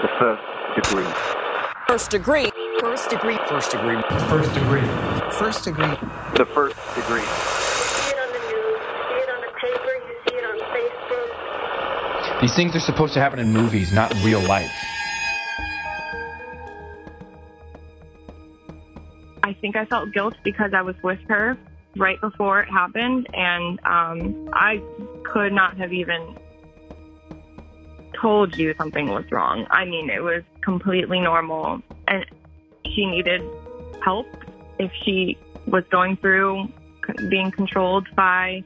The first degree. First degree. First degree. First degree. First degree. First degree. The first degree. see it on the news, you see it on the paper, you see it on Facebook. These things are supposed to happen in movies, not in real life. I think I felt guilt because I was with her right before it happened, and um, I could not have even told you something was wrong. I mean, it was completely normal, and she needed help if she was going through being controlled by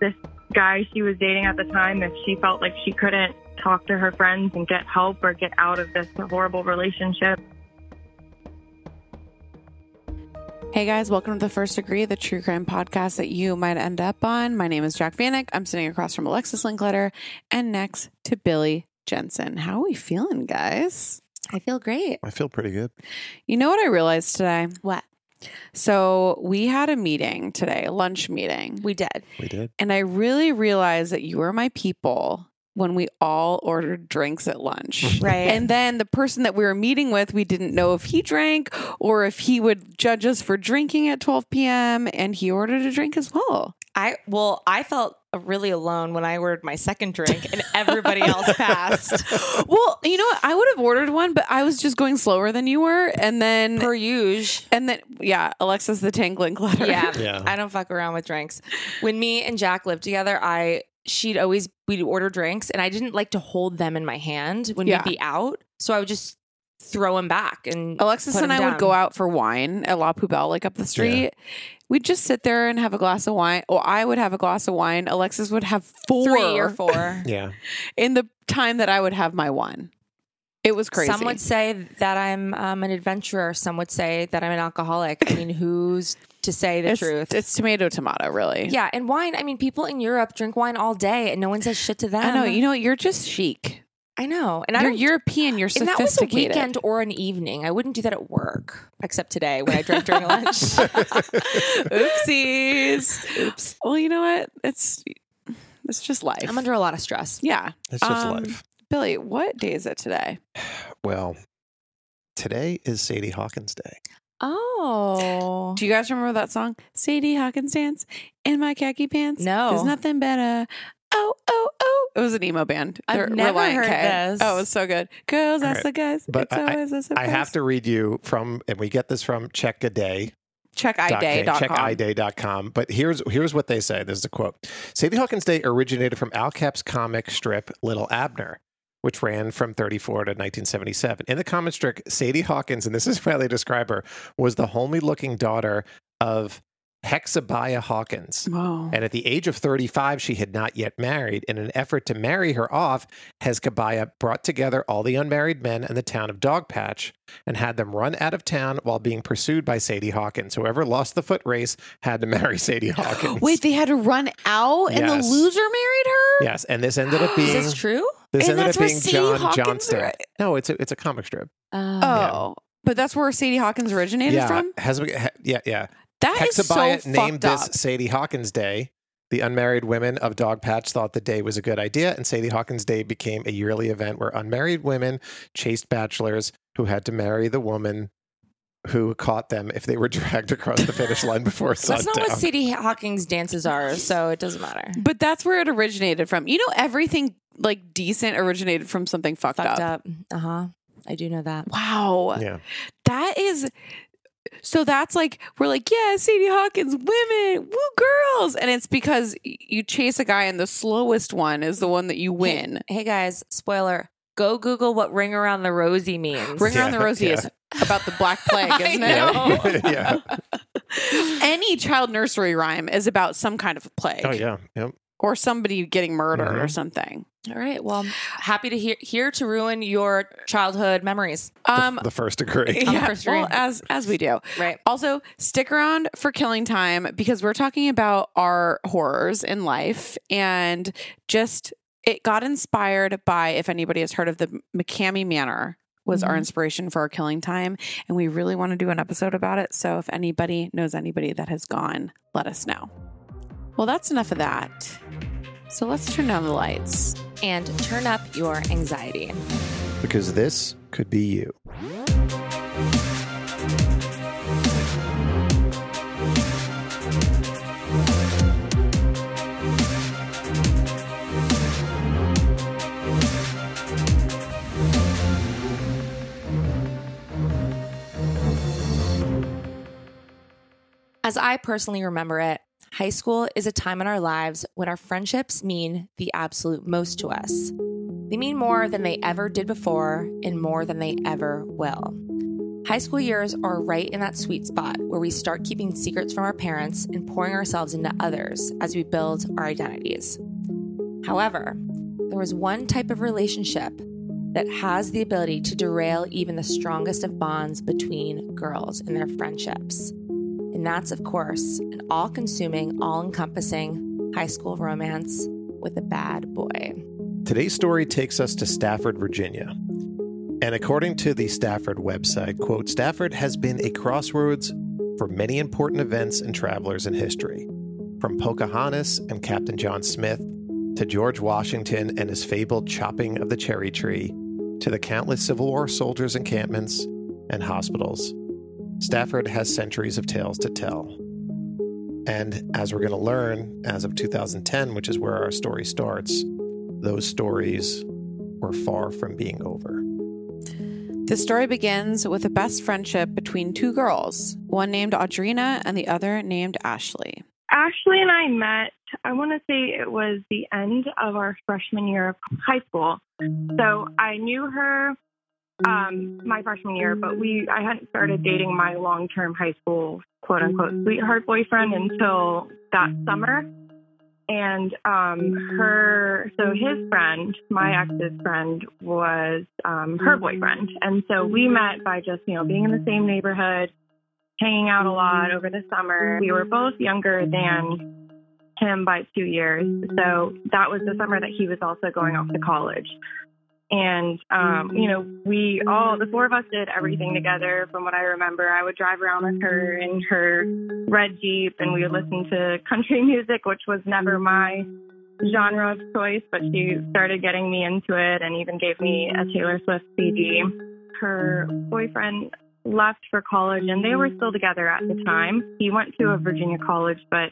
this guy she was dating at the time. If she felt like she couldn't talk to her friends and get help or get out of this horrible relationship. Hey guys, welcome to the First Degree, the true crime podcast that you might end up on. My name is Jac Vanek. I'm sitting across from Alexis Linkletter and next to Billy Jensen. How are we feeling, guys? I feel great. I feel pretty good. You know what I realized today? What? So we had a meeting today, a lunch meeting, We did. We did. and I really realized that you were my people when we all ordered drinks at lunch. Right. And then the person that we were meeting with, we didn't know if he drank or if he would judge us for drinking at 12 p.m. And he ordered a drink as well. I well, I felt really alone when I ordered my second drink and everybody else passed. Well, you know what? I would have ordered one, but I was just going slower than you were. And then, Per usual. and then, yeah, Alexis the Tangling Clutter. Yeah. Yeah. I don't fuck around with drinks. When me and Jac lived together, I she'd always we'd order drinks and I didn't like to hold them in my hand when Yeah. we'd be out. So I would just throw them back and Alexis put and I 'em would down. go out for wine at La Poubelle, like up the street. We'd just sit there and have a glass of wine. Or I would have a glass of wine. Alexis would have four, three or four. Yeah. in the time that I would have my one. It was crazy. Some would say that I'm um, an adventurer. Some would say that I'm an alcoholic. I mean, who's to say the it's, truth? It's tomato, tomato, really. yeah, and wine. I mean, people in Europe drink wine all day, and no one says shit to them. I know. You know, what? you're just chic. I know, and You're don't. European. You're and that was a sophisticated. weekend or an evening. I wouldn't do that at work, except today when I drank during lunch. Oopsies. Oops. Well, you know what? It's it's just life. I'm under a lot of stress. yeah. It's just Um, life. Billy, what day is it today? Well, today is Sadie Hawkins Day. Oh, Do you guys remember that song? Sadie Hawkins dance in my khaki pants. No. There's nothing better. Oh, oh, oh. It was an emo band. I've They're never Relient heard K. this. Oh, it was so good. Girls, All ask right. the guys. But it's I- always a surprise. I have to read you from, and we get this from Checkiday. check dot checkiday.com. But here's here's what they say. This is a quote. Sadie Hawkins Day originated from Al Capp's comic strip Little Abner, which ran from 34 to 1977. In the comic strip, Sadie Hawkins, and this is how they describe her, was the homely looking daughter of Hekzebiah Hawkins. Whoa. And at the age of 35, she had not yet married. In an effort to marry her off, Hezekiah brought together all the unmarried men in the town of Dogpatch and had them run out of town while being pursued by Sadie Hawkins. Whoever lost the foot race had to marry Sadie Hawkins. Wait, they had to run out and the loser married her? Yes, and this ended up being is this true? This And ended that's up where being Sadie John Hawkins Johnston. are- No, it's a it's a comic strip. Oh. But that's where Sadie Hawkins originated yeah, from? Hezeb- he- yeah, yeah. That is Hekzebiah so named this up. Sadie Hawkins Day. The unmarried women of Dogpatch thought the day was a good idea, and Sadie Hawkins Day became a yearly event where unmarried women chased bachelors who had to marry the woman who caught them if they were dragged across the finish line before That's sundown. not what Sadie Hawkins dances are, so it doesn't matter. But that's where it originated from. You know, everything like decent originated from something fucked, Fucked up. up. Uh huh. I do know that. Wow. Yeah. That is so that's like we're like, yeah, Sadie Hawkins, women, woo girls. And it's because you chase a guy and the slowest one is the one that you win. Hey guys, spoiler. Go Google what "Ring Around the Rosie" means. Ring around the Yeah, Rosie yeah. is about the Black Plague, isn't know. it? yeah. Any child nursery rhyme is about some kind of plague Oh yeah. Yep. Or somebody getting murdered or Mhm. something. All right. Well, happy to hear here to ruin your childhood memories. Um, The first degree. I'm yeah, first well, as as we do. Right. Also, stick around for Killing Time because we're talking about our horrors in life and just it got inspired by if anybody has heard of the McKamey Manor was our Mhm. inspiration for our Killing Time and we really want to do an episode about it. So if anybody knows anybody that has gone, let us know. Well, that's enough of that. So let's turn down the lights. And turn up your anxiety. Because this could be you. As I personally remember it, high school is a time in our lives when our friendships mean the absolute most to us. They mean more than they ever did before and more than they ever will. High school years are right in that sweet spot where we start keeping secrets from our parents and pouring ourselves into others as we build our identities. However, there is one type of relationship that has the ability to derail even the strongest of bonds between girls and their friendships. And that's, of course, an all consuming, all encompassing high school romance with a bad boy. Today's story takes us to Stafford, Virginia. And according to the Stafford website, quote, Stafford has been a crossroads for many important events and travelers in history. From Pocahontas and Captain John Smith to George Washington and his fabled chopping of the cherry tree to the countless Civil War soldiers' encampments and hospitals. Stafford has centuries of tales to tell. And as we're going to learn, as of 2010, which is where our story starts, those stories were far from being over. The story begins with a best friendship between two girls, one named Audrina and the other named Ashley. Ashley and I met, I want to say it was the end of our freshman year of high school. So I knew her um, my freshman year, but we I hadn't started dating my long term high school quote unquote sweetheart boyfriend until that summer. And um, her, so his friend, my ex's friend, was um, her boyfriend. And so we met by just, you know, being in the same neighborhood, hanging out a lot over the summer. We were both younger than him by two years. So that was the summer that he was also going off to college. And, um, you know, we all, the four of us did everything together from what I remember. I would drive around with her in her red Jeep and we would listen to country music, which was never my genre of choice, but she started getting me into it and even gave me a Taylor Swift CD. Her boyfriend left for college and they were still together at the time. He went to a Virginia college, but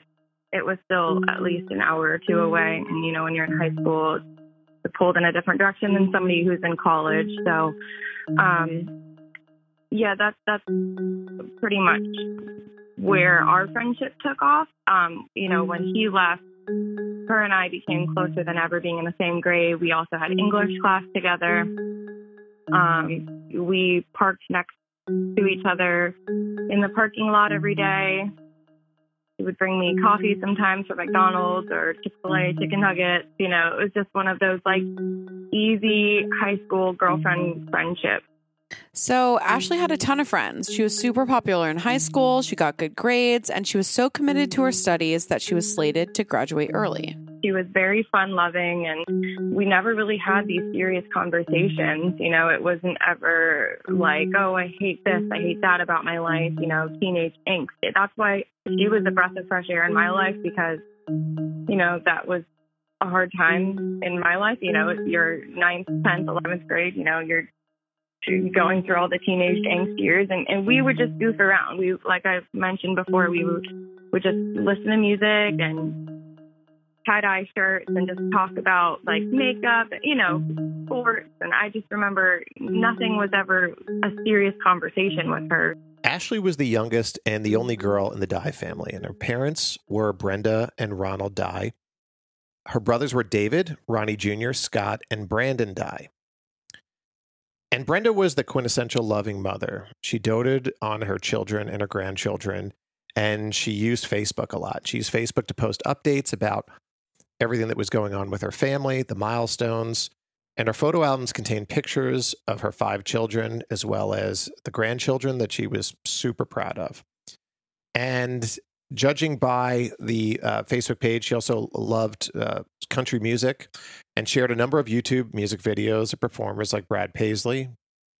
it was still at least an hour or two away. And, you know, when you're in high school, pulled in a different direction than somebody who's in college. So, um, yeah, that's, that's pretty much where our friendship took off. Um, you know, when he left, her and I became closer than ever being in the same grade. We also had English class together. Um, we parked next to each other in the parking lot every day. He would bring me mm-hmm. coffee sometimes from McDonald's or Chick fil A mm-hmm. chicken nuggets. You know, it was just one of those like easy high school girlfriend friendships. So, Ashley had a ton of friends. She was super popular in high school, she got good grades, and she was so committed to her studies that she was slated to graduate early. She was very fun loving, and we never really had these serious conversations. You know, it wasn't ever like, oh, I hate this, I hate that about my life, you know, teenage angst. That's why she was a breath of fresh air in my life because, you know, that was a hard time in my life. You know, you're ninth, 10th, 11th grade, you know, you're going through all the teenage angst years and, and we would just goof around. We like I've mentioned before, we would would just listen to music and tie dye shirts and just talk about like makeup, you know, sports. And I just remember nothing was ever a serious conversation with her. Ashley was the youngest and the only girl in the Dye family, and her parents were Brenda and Ronald Dye. Her brothers were David, Ronnie Jr., Scott, and Brandon Dye. And Brenda was the quintessential loving mother. She doted on her children and her grandchildren, and she used Facebook a lot. She used Facebook to post updates about everything that was going on with her family, the milestones, and her photo albums contain pictures of her five children as well as the grandchildren that she was super proud of. And judging by the uh, Facebook page, she also loved uh, country music and shared a number of YouTube music videos of performers like Brad Paisley,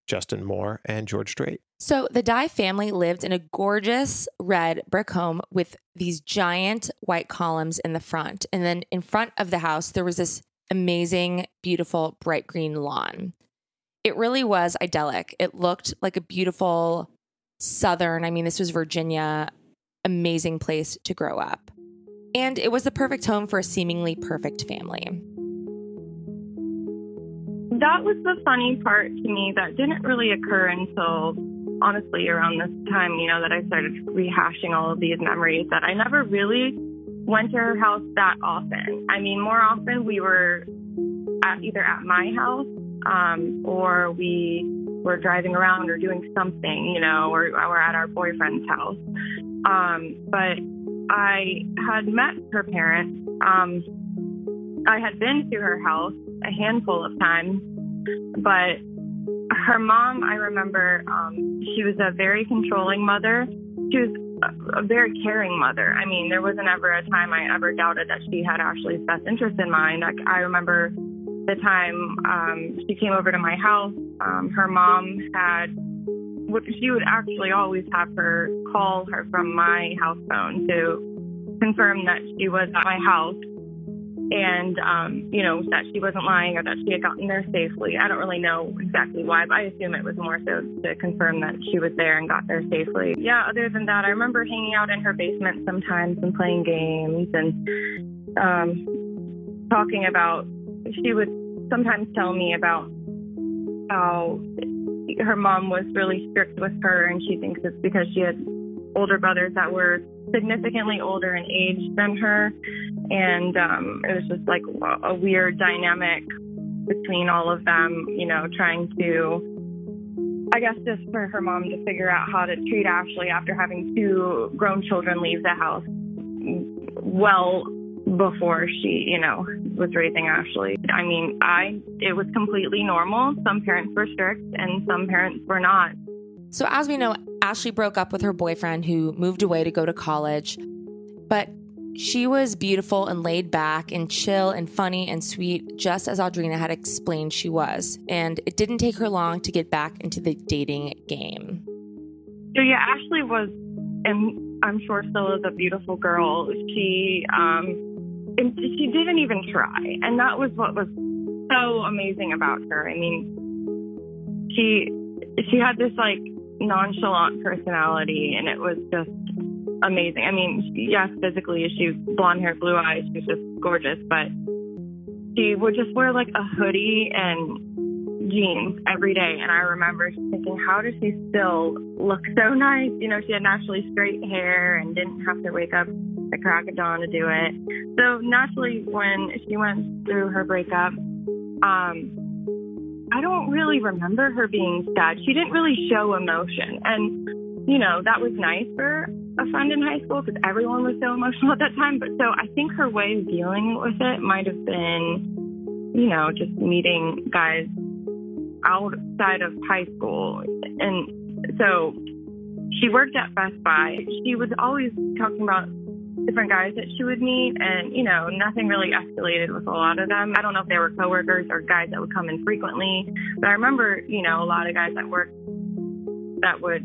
Justin Moore, and George Strait. So the Dye family lived in a gorgeous red brick home with these giant white columns in the front. And then in front of the house, there was this amazing, beautiful, bright green lawn. It really was idyllic. It looked like a beautiful southern, I mean, this was Virginia, amazing place to grow up. And it was the perfect home for a seemingly perfect family. That was the funny part to me that didn't really occur until honestly around this time, you know, that I started rehashing all of these memories that I never really went to her house that often. I mean, more often we were at either at my house um, or we were driving around or doing something, you know, or, or at our boyfriend's house. Um, but I had met her parents. Um, I had been to her house a handful of times, but her mom, I remember, um, she was a very controlling mother. She was a, very caring mother. I mean, there wasn't ever a time I ever doubted that she had Ashley's best interest in mind. I, I remember the time um, she came over to my house. Um, her mom had, she would actually always have her call her from my house phone to confirm that she was at my house and um, you know that she wasn't lying or that she had gotten there safely. I don't really know exactly why, but I assume it was more so to confirm that she was there and got there safely. Yeah, other than that, I remember hanging out in her basement sometimes and playing games and um, talking about. She would sometimes tell me about how her mom was really strict with her, and she thinks it's because she had older brothers that were significantly older in age than her. And um, it was just like a weird dynamic between all of them, you know, trying to, I guess, just for her mom to figure out how to treat Ashley after having two grown children leave the house. Well before she, you know, was raising Ashley. I mean, I it was completely normal. Some parents were strict and some parents were not. So as we know, Ashley broke up with her boyfriend who moved away to go to college. But she was beautiful and laid back and chill and funny and sweet, just as Audrina had explained she was. And it didn't take her long to get back into the dating game. So, yeah, Ashley was, and I'm sure still is a beautiful girl. She, um, and she didn't even try. And that was what was so amazing about her. I mean, she, she had this like nonchalant personality, and it was just amazing. I mean, yes, physically, she was blonde hair, blue eyes, she was just gorgeous, but she would just wear like a hoodie and jeans every day. And I remember thinking, how does she still look so nice? You know, she had naturally straight hair and didn't have to wake up at crack of dawn to do it. So naturally, when she went through her breakup, um, I don't really remember her being sad. She didn't really show emotion. And, you know, that was nice for a friend in high school because everyone was so emotional at that time. But so I think her way of dealing with it might have been, you know, just meeting guys outside of high school. And so she worked at Best Buy. She was always talking about different guys that she would meet and you know nothing really escalated with a lot of them i don't know if they were coworkers or guys that would come in frequently but i remember you know a lot of guys that work that would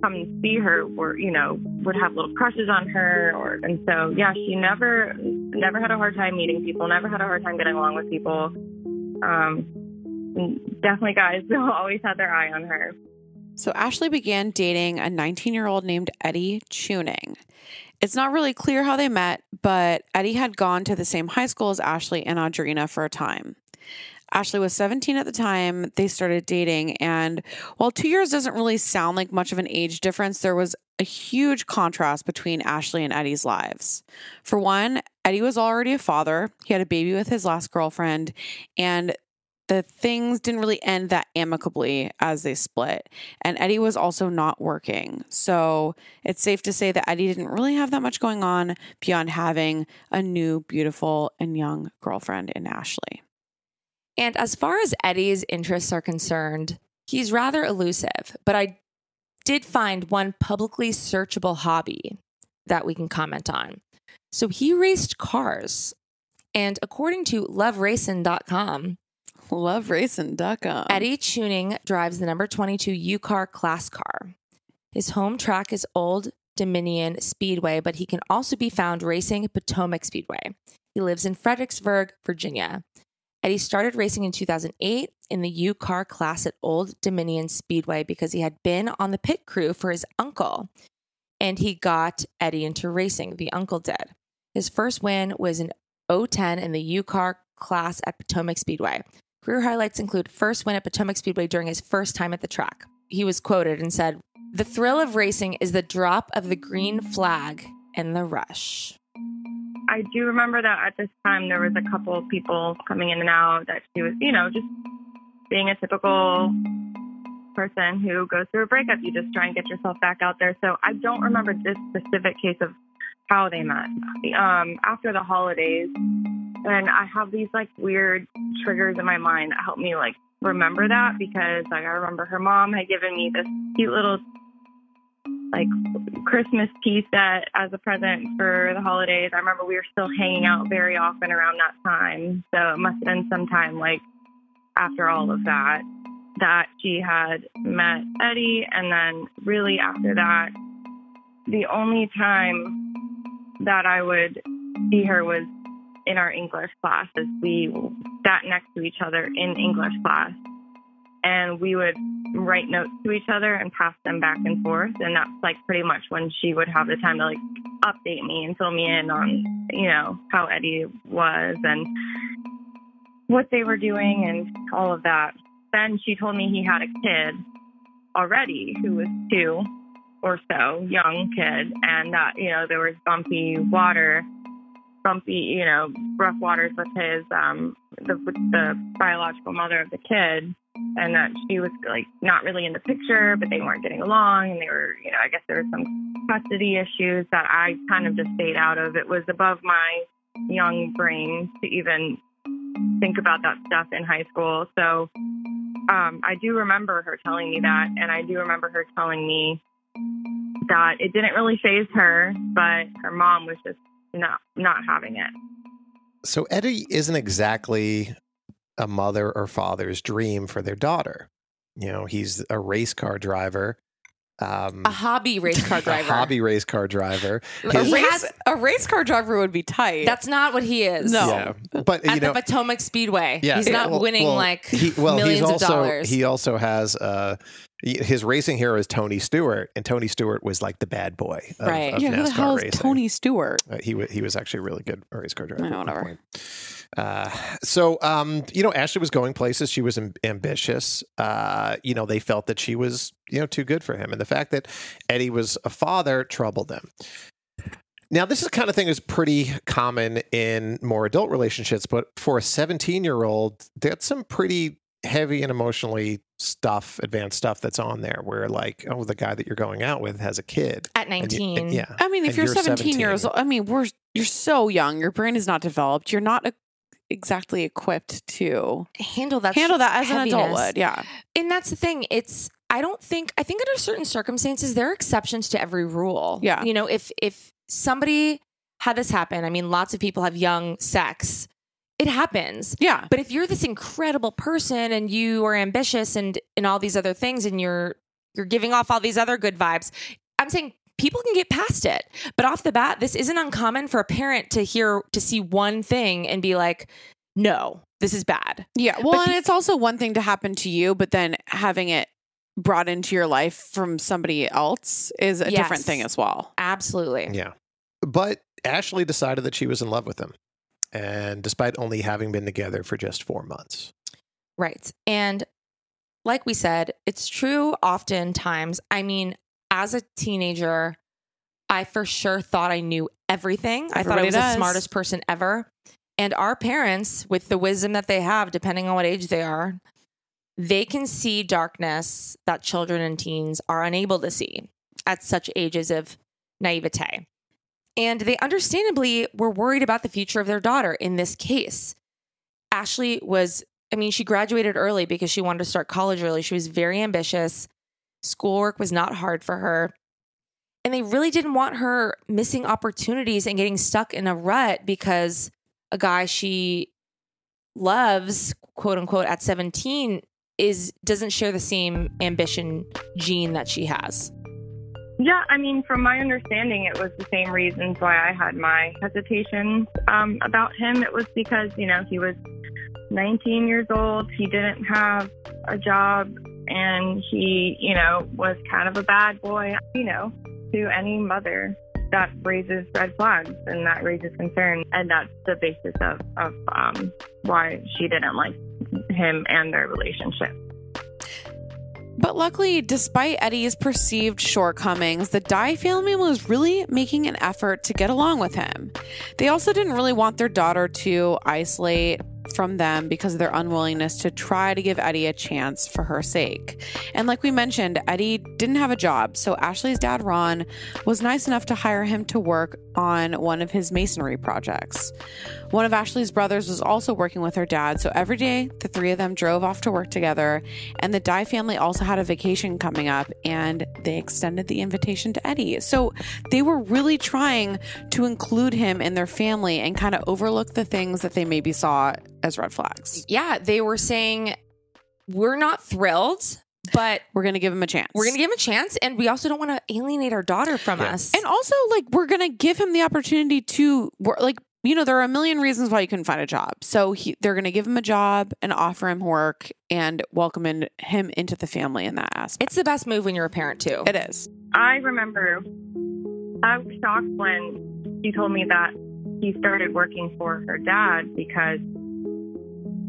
come and see her were, you know, would have little crushes on her or and so yeah, she never never had a hard time meeting people, never had a hard time getting along with people. Um definitely guys always had their eye on her. So Ashley began dating a 19 year old named Eddie Tuning. It's not really clear how they met, but Eddie had gone to the same high school as Ashley and Audrina for a time. Ashley was 17 at the time they started dating. And while two years doesn't really sound like much of an age difference, there was a huge contrast between Ashley and Eddie's lives. For one, Eddie was already a father, he had a baby with his last girlfriend, and the things didn't really end that amicably as they split. And Eddie was also not working. So it's safe to say that Eddie didn't really have that much going on beyond having a new, beautiful, and young girlfriend in Ashley. And as far as Eddie's interests are concerned, he's rather elusive, but I did find one publicly searchable hobby that we can comment on. So he raced cars. And according to loveracing.com, loveracing.com, Eddie Tuning drives the number 22 U car class car. His home track is Old Dominion Speedway, but he can also be found racing Potomac Speedway. He lives in Fredericksburg, Virginia. Eddie started racing in 2008 in the U car class at Old Dominion Speedway because he had been on the pit crew for his uncle. And he got Eddie into racing, the uncle did. His first win was in 010 in the U car class at Potomac Speedway. Career highlights include first win at Potomac Speedway during his first time at the track. He was quoted and said, The thrill of racing is the drop of the green flag and the rush. I do remember that at this time there was a couple of people coming in and out that she was, you know, just being a typical person who goes through a breakup. You just try and get yourself back out there. So I don't remember this specific case of how they met. Um, after the holidays, and I have these like weird triggers in my mind that help me like remember that because like I remember her mom had given me this cute little like Christmas tea set as a present for the holidays. I remember we were still hanging out very often around that time. So it must have been sometime like after all of that that she had met Eddie and then really after that the only time that I would see her was in our English class as we sat next to each other in English class and we would write notes to each other and pass them back and forth. And that's like pretty much when she would have the time to like update me and fill me in on, you know, how Eddie was and what they were doing and all of that. Then she told me he had a kid already who was two or so, young kid, and that, you know, there was bumpy water, bumpy, you know, rough waters with his, um, the, the biological mother of the kid and that she was like not really in the picture, but they weren't getting along, and they were, you know, I guess there were some custody issues that I kind of just stayed out of. It was above my young brain to even think about that stuff in high school. So um, I do remember her telling me that, and I do remember her telling me that it didn't really phase her, but her mom was just not not having it. So Eddie isn't exactly a mother or father's dream for their daughter. You know, he's a race car driver. Um, A hobby race car a driver. hobby race car driver. A His- race, a race car driver would be tight. That's not what he is. No. yeah, but At know, the Potomac Speedway. yeah, He's not well- winning well, like he, well, millions he's also, of dollars. He also has uh, his racing hero is Tony Stewart, and Tony Stewart was like the bad boy of, Right. of yeah, who the NASCAR hell is racing. Tony Stewart? Uh, he wa he was actually a really good race car driver. Yeah, at whatever. Point. Uh, so, um, you know, Ashley was going places. She was am- ambitious. Uh, you know, they felt that she was, you know, too good for him, and the fact that Eddie was a father troubled them. Now, this is the kind of thing is pretty common in more adult relationships, but for a 17 year old, that's some pretty heavy and emotionally stuff, advanced stuff that's on there where like, oh, the guy that you're going out with has a kid. At And you- 19. and- yeah. I mean, if and you're, 17, years old, I mean, we're you're so young. Your brain is not developed. You're not uh, exactly equipped to handle that handle that as an adult would. Yeah. And that's the thing. It's I don't think I think under certain circumstances there are exceptions to every rule. Yeah. You know, if if somebody had this happen, I mean, lots of people have young sex. It happens. Yeah. But if you're this incredible person and you are ambitious and and all these other things and you're you're giving off all these other good vibes, I'm saying people can get past it. But off the bat, this isn't uncommon for a parent to hear to see one thing and be like, "No, this is bad." Yeah. Well, But and the- it's also one thing to happen to you, but then having it brought into your life from somebody else is a different thing as well. Absolutely. Yeah. But Ashley decided that she was in love with him. And despite only having been together for just four months. Right. And like we said, it's true oftentimes. I mean, as a teenager, I for sure thought I knew everything. I thought I was does. the smartest person ever. And our parents, with the wisdom that they have, depending on what age they are, they can see darkness that children and teens are unable to see at such ages of naivete. And they understandably were worried about the future of their daughter in this case. Ashley was, I mean, she graduated early because she wanted to start college early. She was very ambitious. Schoolwork was not hard for her. And they really didn't want her missing opportunities and getting stuck in a rut because a guy she loves, quote unquote, at 17 is doesn't share the same ambition gene that she has. Yeah, I mean, from my understanding, it was the same reasons why I had my hesitations um, about him. It was because, you know, he was 19 years old, he didn't have a job, and he, you know, was kind of a bad boy, you know, to any mother that raises red flags and that raises concern. And that's the basis of, of um, why she didn't like him and their relationship. But luckily, despite Eddie's perceived shortcomings, the Dye family was really making an effort to get along with him. They also didn't really want their daughter to isolate from them because of their unwillingness to try to give Eddie a chance for her sake. And like we mentioned, Eddie didn't have a job, so Ashley's dad, Ron, was nice enough to hire him to work on one of his masonry projects. One of Ashley's brothers was also working with her dad, so every day the three of them drove off to work together. And the Dye family also had a vacation coming up, and they extended the invitation to Eddie. So they were really trying to include him in their family and kind of overlook the things that they maybe saw as red flags. Yeah, they were saying, we're not thrilled, but We're going to give him a chance. we're going to give him a chance. And we also don't want to alienate our daughter from Yeah. us. And also, like, we're going to give him the opportunity to, wor- like, you know, there are a million reasons why you couldn't find a job. So he, they're going to give him a job and offer him work and welcome in, him into the family in that aspect. it's the best move when you're a parent, too. It is. I remember I was shocked when she told me that he started working for her dad because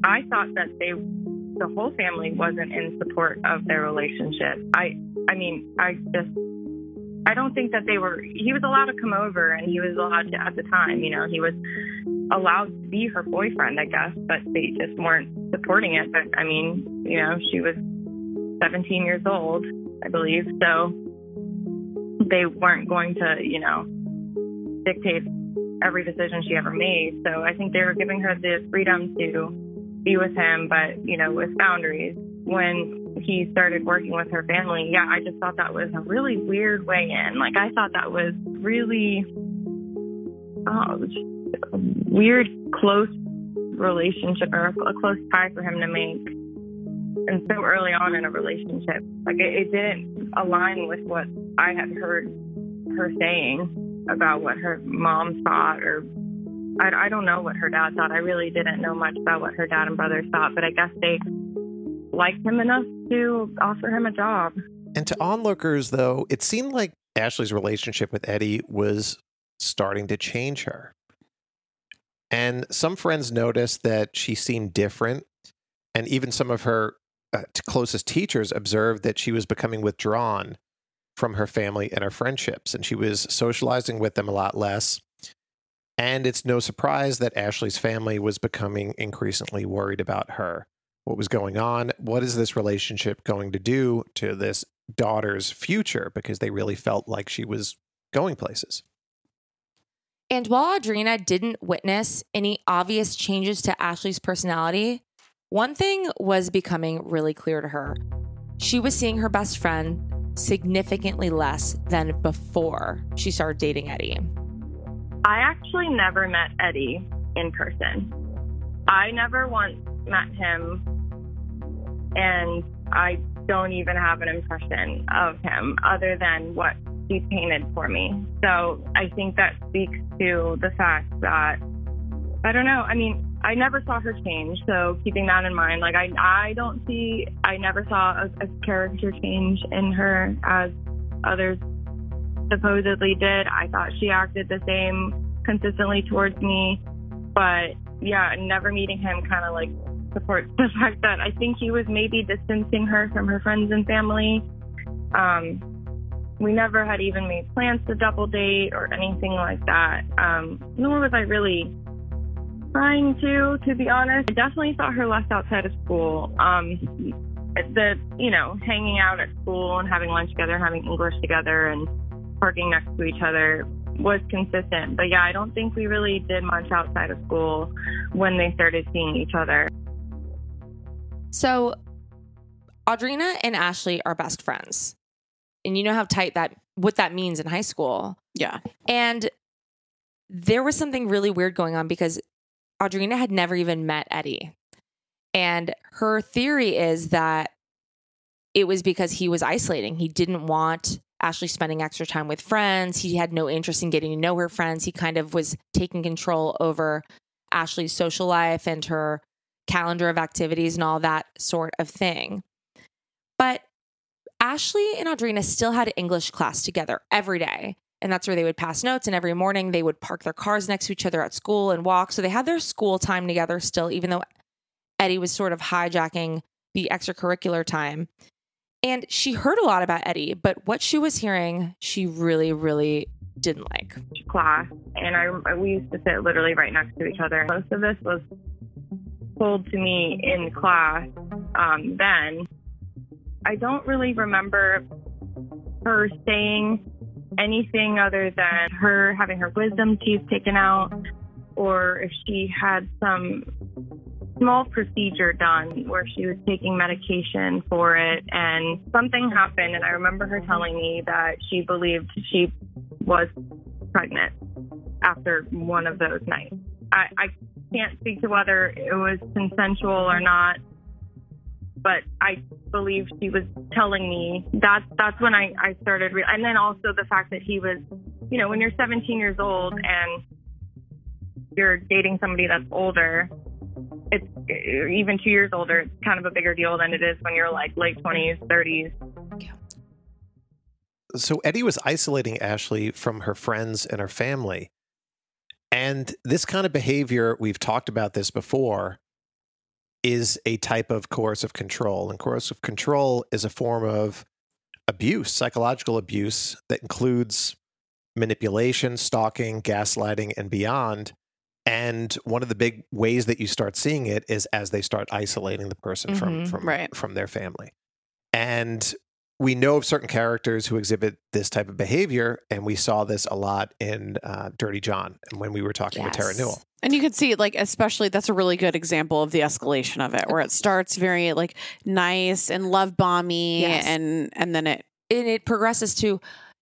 I thought that they the whole family wasn't in support of their relationship. I I mean, I just I don't think that they were he was allowed to come over and he was allowed to at the time, you know, he was allowed to be her boyfriend, I guess, but they just weren't supporting it. But I mean, you know, she was 17 years old, I believe. So they weren't going to, you know, dictate every decision she ever made. So I think they were giving her the freedom to be with him, but, you know, with boundaries. When he started working with her family, yeah, I just thought that was a really weird way in. Like, I thought that was really oh, weird, close relationship or a close tie for him to make. And so early on in a relationship, like it, it didn't align with what I had heard her saying about what her mom thought, or I, I don't know what her dad thought. I really didn't know much about what her dad and brothers thought, but I guess they liked him enough to offer him a job. And to onlookers, though, it seemed like Ashley's relationship with Eddie was starting to change her. And some friends noticed that she seemed different. And even some of her uh, closest teachers observed that she was becoming withdrawn from her family and her friendships. And she was socializing with them a lot less. And it's no surprise that Ashley's family was becoming increasingly worried about her. What was going on? What is this relationship going to do to this daughter's future? Because they really felt like she was going places. And while Audrina didn't witness any obvious changes to Ashley's personality, one thing was becoming really clear to her. She was seeing her best friend significantly less than before she started dating Eddie. I actually never met Eddie in person. I never once met him, and I don't even have an impression of him other than what he painted for me. So I think that speaks to the fact that, I don't know, I mean, I never saw her change. So keeping that in mind, like I, I don't see, I never saw a, a character change in her as others supposedly did. I thought she acted the same consistently towards me. But yeah, never meeting him kind of like supports the fact that I think he was maybe distancing her from her friends and family. Um, we never had even made plans to double date or anything like that. Um, nor was I really trying to, to be honest. I definitely saw her less outside of school. Um, the, you know, hanging out at school and having lunch together, having English together and parking next to each other was consistent. But yeah, I don't think we really did much outside of school when they started seeing each other. So, Audrina and Ashley are best friends. And you know how tight that what that means in high school. Yeah. And there was something really weird going on because Audrina had never even met Eddie. And her theory is that it was because he was isolating. He didn't want Ashley spending extra time with friends. He had no interest in getting to know her friends. He kind of was taking control over Ashley's social life and her calendar of activities and all that sort of thing. But Ashley and Audrina still had English class together every day. And that's where they would pass notes. And every morning they would park their cars next to each other at school and walk. So they had their school time together still, even though Eddie was sort of hijacking the extracurricular time. And she heard a lot about Eddie, but what she was hearing, she really, really didn't like. Class, and I we used to sit literally right next to each other. Most of this was told to me in class um, then. I don't really remember her saying anything other than her having her wisdom teeth taken out, or if she had some small procedure done where she was taking medication for it and something happened and I remember her telling me that she believed she was pregnant after one of those nights. I, I can't speak to whether it was consensual or not, but I believe she was telling me that that's when I, I started re- and then also the fact that he was you know when you're 17 years old and you're dating somebody that's older it's even two years older, it's kind of a bigger deal than it is when you're like late 20s, 30s. So Eddie was isolating Ashley from her friends and her family. And this kind of behavior, we've talked about this before, is a type of coercive control. And coercive control is a form of abuse, psychological abuse that includes manipulation, stalking, gaslighting, and beyond. And one of the big ways that you start seeing it is as they start isolating the person from Mhm, from right. from their family. And we know of certain characters who exhibit this type of behavior, and we saw this a lot in uh, Dirty John, and when we were talking with Terra Newell. And you can see, like, especially that's a really good example of the escalation of it, where it starts very like nice and love bomby, Yes. and and then it And it progresses to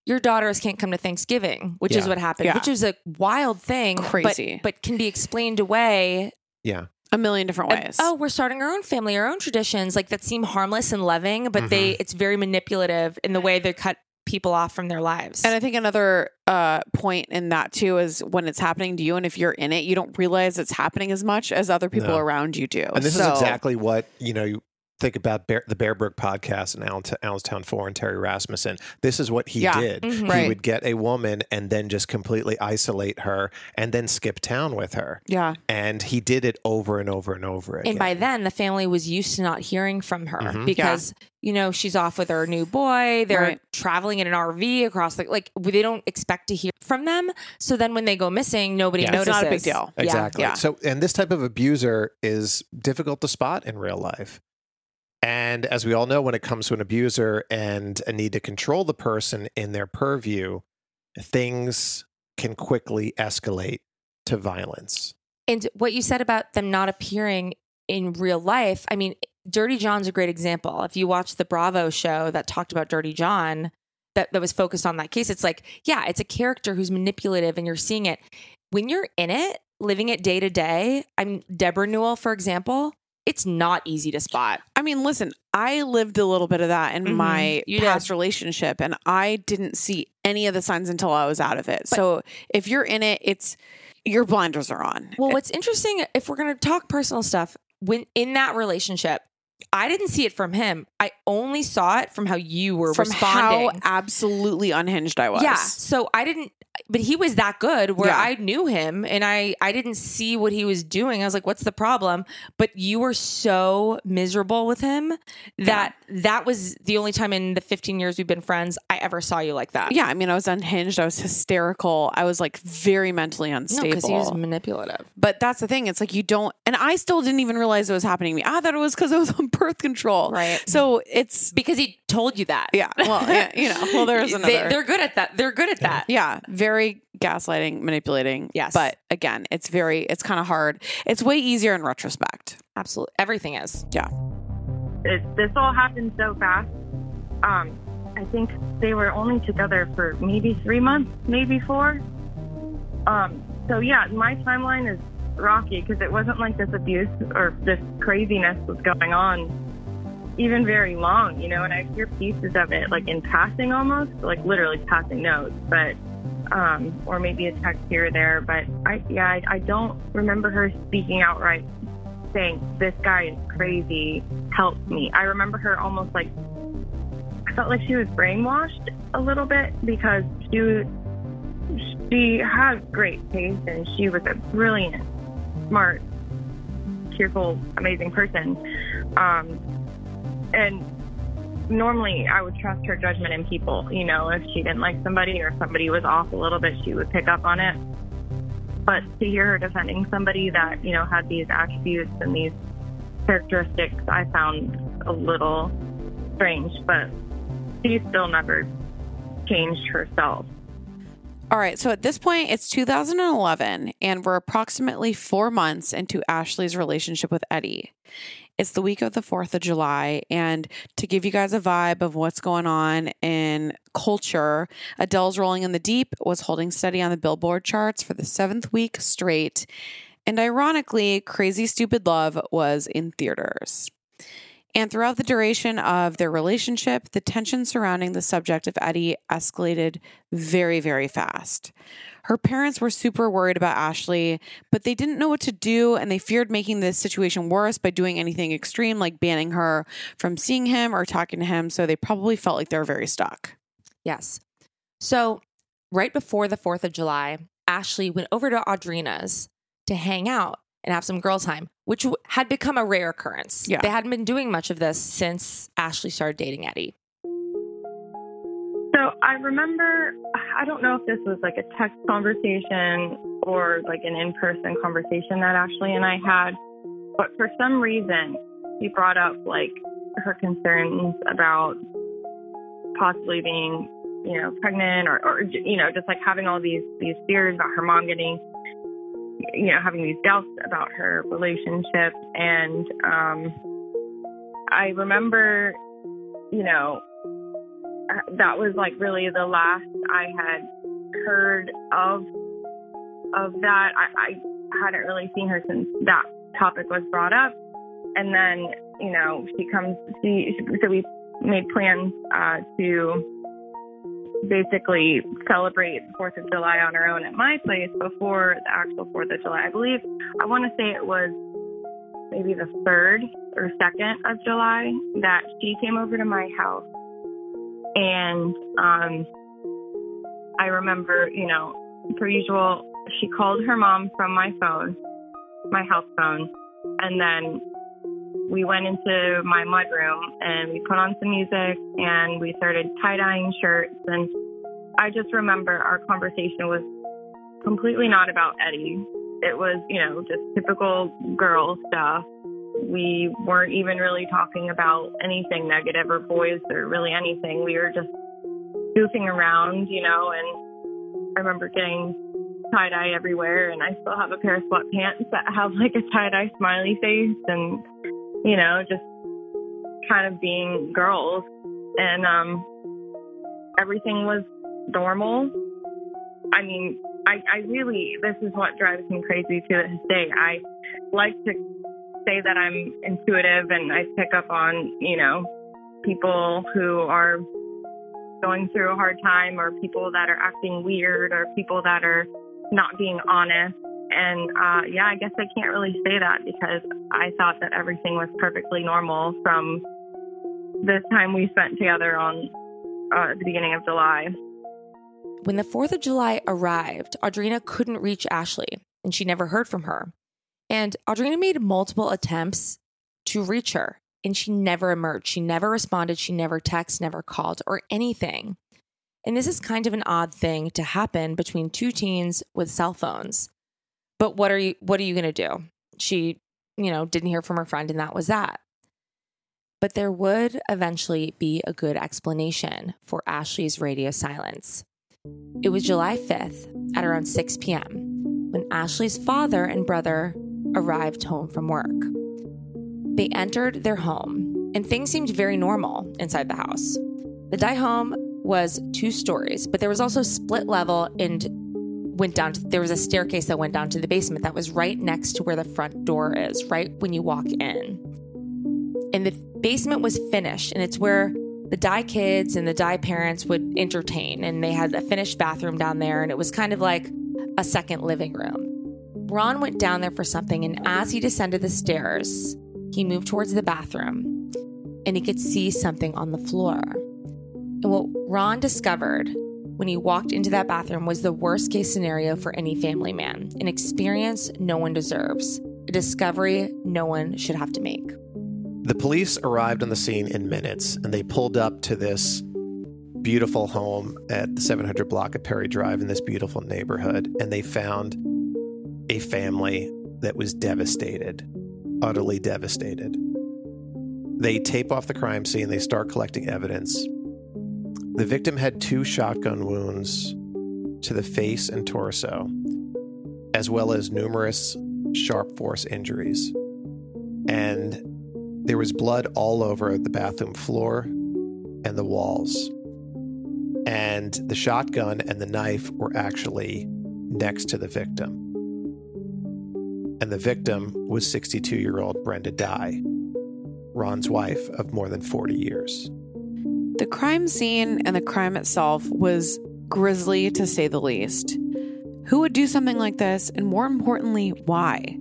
your daughters can't come to Thanksgiving, which is what happened, Yeah. which is a wild thing. but- Crazy. But, can be explained away. Yeah, a million different And, ways. oh, we're starting our own family, our own traditions, like that seem harmless and loving, but they it's very manipulative in the way they cut people off from their lives. And I think another uh, point in that too is when it's happening to you, and if you're in it, you don't realize it's happening as much as other people No. around you do. and this So- is exactly what you know. You think about Bear, the Bear Brook podcast and Allen, Allenstown Four and Terry Rasmussen. This is what he Yeah. did. Mhm. He Right. would get a woman and then just completely isolate her, and then skip town with her. Yeah, And he did it over and over and over again. and by then the family was used to not hearing from her Mhm. because you know she's off with her new boy they're Right. traveling in an rv across the like they don't expect to hear from them so then when they go missing nobody Yeah. it's not a big deal. Exactly. Yeah. So, and this type of abuser is difficult to spot in real life. And as we all know, when it comes to an abuser and a need to control the person in their purview, things can quickly escalate to violence. and what you said about them not appearing in real life i mean dirty john's a great example if you watch the bravo show that talked about dirty john that, that was focused on that case it's like yeah it's a character who's manipulative and you're seeing it when you're in it living it day to day i'm debra newell for example it's not easy to spot I mean, listen, I lived a little bit of that in Mhm. my You past did. relationship, and I didn't see any of the signs until I was out of it. so if you're in it, it's your blinders are on. Well, what's interesting, if we're going to talk personal stuff, when in that relationship, I didn't see it from him. I only saw it from how you were from responding. how absolutely unhinged I was. Yeah. So I didn't, but he was that good where Yeah. I knew him and I, I didn't see what he was doing. I was like, what's the problem? But you were so miserable with him that that was the only time in the 15 years we've been friends I ever saw you like that. Yeah, I mean, I was unhinged. I was hysterical. I was like very mentally unstable. because he was manipulative. but that's the thing. It's like you don't, and I still didn't even realize it was happening to me. I thought it was because I was on birth control. Right. So it's, Because he told you that. yeah, well, yeah, you know, well, there's another. They, they're good at that. They're good at that. yeah, very gaslighting, manipulating. Yes. But again, it's very, it's kind of hard. It's way easier in retrospect. Absolutely. Everything is. Yeah. it, this all happened so fast. Um, I think they were only together for maybe three months, maybe four. Um, so yeah, my timeline is rocky because it wasn't like this abuse or this craziness was going on even very long, you know, and I hear pieces of it like in passing almost, like literally passing notes, but um, or maybe a text here or there. But I yeah, I, I don't remember her speaking outright saying, This guy is crazy, help me. I remember her almost like I felt like she was brainwashed a little bit because she was she has great taste and she was a brilliant, smart, cheerful, amazing person. Um, and normally I would trust her judgment in people. You know, if she didn't like somebody or somebody was off a little bit, she would pick up on it. But to hear her defending somebody that, you know, had these attributes and these characteristics, I found a little strange. But she still never changed herself. All right. So at this point, it's 2011, and we're approximately four months into Ashley's relationship with Eddie. It's the week of the 4th of July. And to give you guys a vibe of what's going on in culture, Adele's Rolling in the Deep was holding steady on the Billboard charts for the seventh week straight. And ironically, Crazy Stupid Love was in theaters. And throughout the duration of their relationship, the tension surrounding the subject of Eddie escalated very, very fast. Her parents were super worried about Ashley, but they didn't know what to do and they feared making the situation worse by doing anything extreme like banning her from seeing him or talking to him. So they probably felt like they were very stuck. Yes. So, right before the 4th of July, Ashley went over to Audrina's to hang out and have some girl time, which w- had become a rare occurrence. Yeah. They hadn't been doing much of this since Ashley started dating Eddie. So I remember, I don't know if this was like a text conversation or like an in person conversation that Ashley and I had, but for some reason, she brought up like her concerns about possibly being, you know, pregnant or, or you know, just like having all these these fears about her mom getting, you know, having these doubts about her relationship, and um, I remember, you know, that was like really the last I had heard of of that. I, I hadn't really seen her since that topic was brought up, and then you know she comes. She so we made plans uh, to basically celebrate Fourth of July on our own at my place before the actual Fourth of July. I believe I want to say it was maybe the third or second of July that she came over to my house and um, I remember, you know, per usual, she called her mom from my phone, my house phone, and then we went into my mudroom and we put on some music and we started tie dyeing shirts. And I just remember our conversation was completely not about Eddie. It was, you know, just typical girl stuff. We weren't even really talking about anything negative or boys or really anything. We were just goofing around, you know, and I remember getting tie dye everywhere and I still have a pair of sweatpants that have like a tie dye smiley face and you know, just kind of being girls. And um everything was normal. I mean, I, I really this is what drives me crazy to this day. I like to say that I'm intuitive and I pick up on, you know, people who are going through a hard time or people that are acting weird or people that are not being honest. And uh, yeah, I guess I can't really say that because I thought that everything was perfectly normal from the time we spent together on uh, the beginning of July. When the 4th of July arrived, Audrina couldn't reach Ashley and she never heard from her. And Audrina made multiple attempts to reach her and she never emerged. She never responded. She never texted, never called, or anything. And this is kind of an odd thing to happen between two teens with cell phones. But what are you what are you going to do? She, you know, didn't hear from her friend and that was that. But there would eventually be a good explanation for Ashley's radio silence. It was July 5th at around 6 p.m. when Ashley's father and brother arrived home from work. They entered their home, and things seemed very normal inside the house. The Dye home was two stories, but there was also split level and went down to, there was a staircase that went down to the basement that was right next to where the front door is, right when you walk in. And the basement was finished, and it's where the Dye kids and the Dye parents would entertain, and they had a finished bathroom down there, and it was kind of like a second living room. Ron went down there for something, and as he descended the stairs, he moved towards the bathroom and he could see something on the floor. And what Ron discovered when he walked into that bathroom was the worst case scenario for any family man an experience no one deserves, a discovery no one should have to make. The police arrived on the scene in minutes and they pulled up to this beautiful home at the 700 block of Perry Drive in this beautiful neighborhood. And they found a family that was devastated utterly devastated. They tape off the crime scene, they start collecting evidence. The victim had two shotgun wounds to the face and torso, as well as numerous sharp force injuries. And there was blood all over the bathroom floor and the walls. And the shotgun and the knife were actually next to the victim and the victim was 62 year old Brenda Dye, Ron's wife of more than 40 years. The crime scene and the crime itself was grisly to say the least. Who would do something like this, and more importantly, why?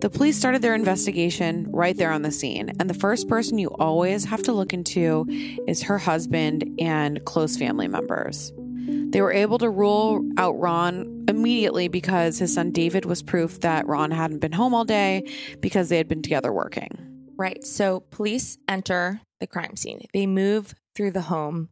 The police started their investigation right there on the scene, and the first person you always have to look into is her husband and close family members. They were able to rule out Ron immediately because his son David was proof that Ron hadn't been home all day because they had been together working. Right. So police enter the crime scene. They move through the home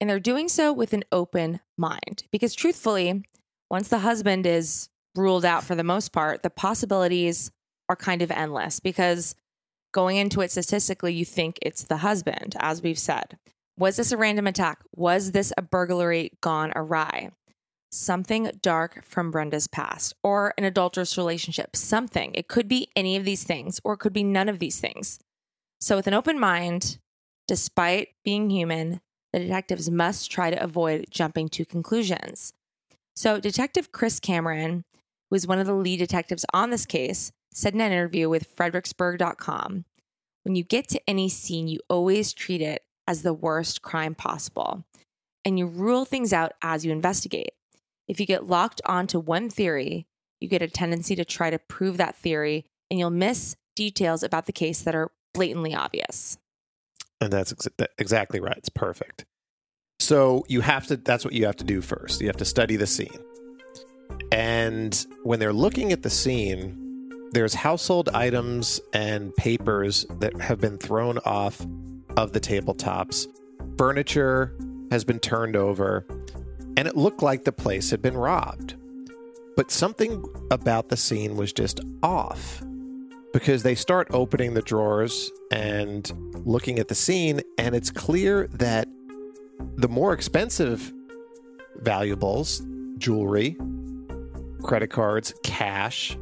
and they're doing so with an open mind because truthfully, once the husband is ruled out for the most part, the possibilities are kind of endless because going into it statistically, you think it's the husband, as we've said. Was this a random attack? Was this a burglary gone awry? Something dark from Brenda's past or an adulterous relationship, something. It could be any of these things or it could be none of these things. So, with an open mind, despite being human, the detectives must try to avoid jumping to conclusions. So, Detective Chris Cameron, who is one of the lead detectives on this case, said in an interview with Fredericksburg.com When you get to any scene, you always treat it as the worst crime possible. And you rule things out as you investigate. If you get locked onto one theory, you get a tendency to try to prove that theory, and you'll miss details about the case that are blatantly obvious. And that's ex- exactly right. It's perfect. So you have to, that's what you have to do first. You have to study the scene. And when they're looking at the scene, there's household items and papers that have been thrown off of the tabletops. Furniture has been turned over, and it looked like the place had been robbed. But something about the scene was just off because they start opening the drawers and looking at the scene, and it's clear that the more expensive valuables, jewelry, credit cards, cash,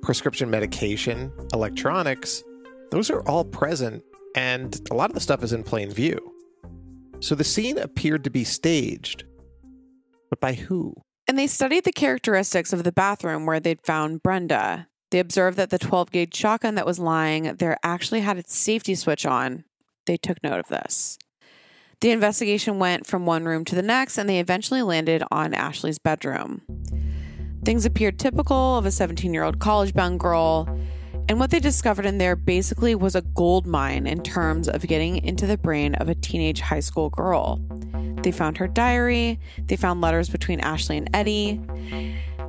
prescription medication, electronics, those are all present and a lot of the stuff is in plain view. So the scene appeared to be staged. But by who? And they studied the characteristics of the bathroom where they'd found Brenda. They observed that the 12 gauge shotgun that was lying there actually had its safety switch on. They took note of this. The investigation went from one room to the next, and they eventually landed on Ashley's bedroom. Things appeared typical of a 17 year old college bound girl. And what they discovered in there basically was a gold mine in terms of getting into the brain of a teenage high school girl. They found her diary, they found letters between Ashley and Eddie.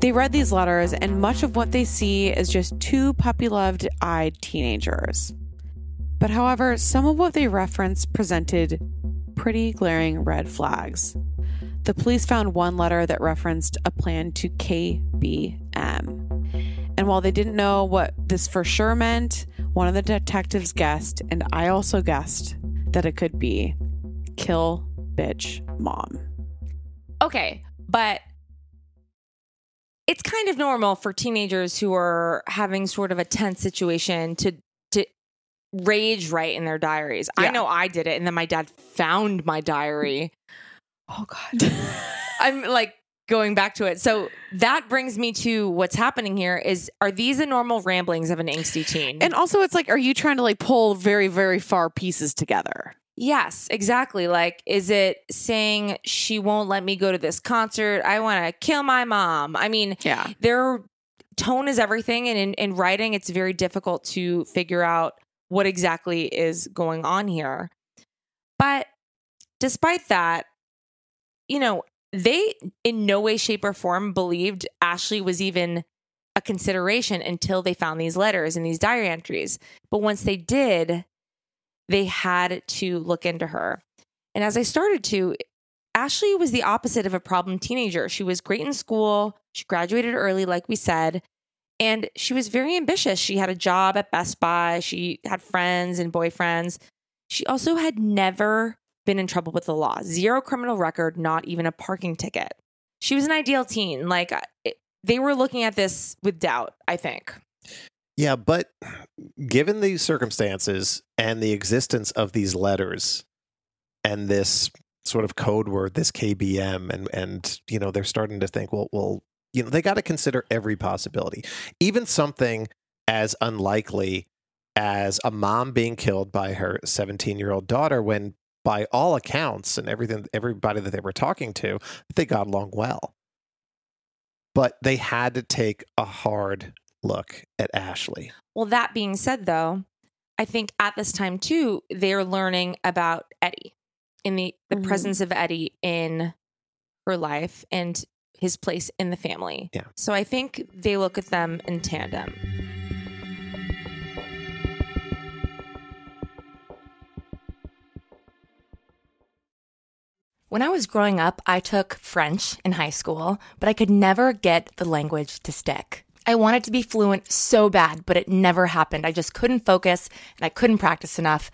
They read these letters, and much of what they see is just two puppy loved eyed teenagers. But however, some of what they reference presented pretty glaring red flags. The police found one letter that referenced a plan to KBM. And while they didn't know what this for sure meant, one of the detectives guessed, and I also guessed, that it could be kill bitch mom. Okay, but it's kind of normal for teenagers who are having sort of a tense situation to to rage write in their diaries. I know I did it and then my dad found my diary. Oh god. I'm like going back to it. So that brings me to what's happening here is are these the normal ramblings of an angsty teen? And also, it's like, are you trying to like pull very, very far pieces together? Yes, exactly. Like, is it saying she won't let me go to this concert? I want to kill my mom. I mean, Yeah. their tone is everything. And in, in writing, it's very difficult to figure out what exactly is going on here. But despite that, you know, they in no way, shape, or form believed Ashley was even a consideration until they found these letters and these diary entries. But once they did, they had to look into her. And as I started to, Ashley was the opposite of a problem teenager. She was great in school. She graduated early, like we said, and she was very ambitious. She had a job at Best Buy, she had friends and boyfriends. She also had never been in trouble with the law zero criminal record, not even a parking ticket. She was an ideal teen. Like, they were looking at this with doubt, I think. Yeah, but given the circumstances and the existence of these letters and this sort of code word, this KBM, and and you know they're starting to think, well, well, you know, they got to consider every possibility, even something as unlikely as a mom being killed by her 17 year old daughter when by all accounts and everything everybody that they were talking to they got along well. But they had to take a hard look at ashley Well, that being said, though, I think at this time too, they're learning about Eddie in the, the Mhm. presence of Eddie in her life and his place in the family. Yeah. So I think they look at them in tandem. When I was growing up, I took French in high school, but I could never get the language to stick. I wanted to be fluent so bad, but it never happened. I just couldn't focus and I couldn't practice enough,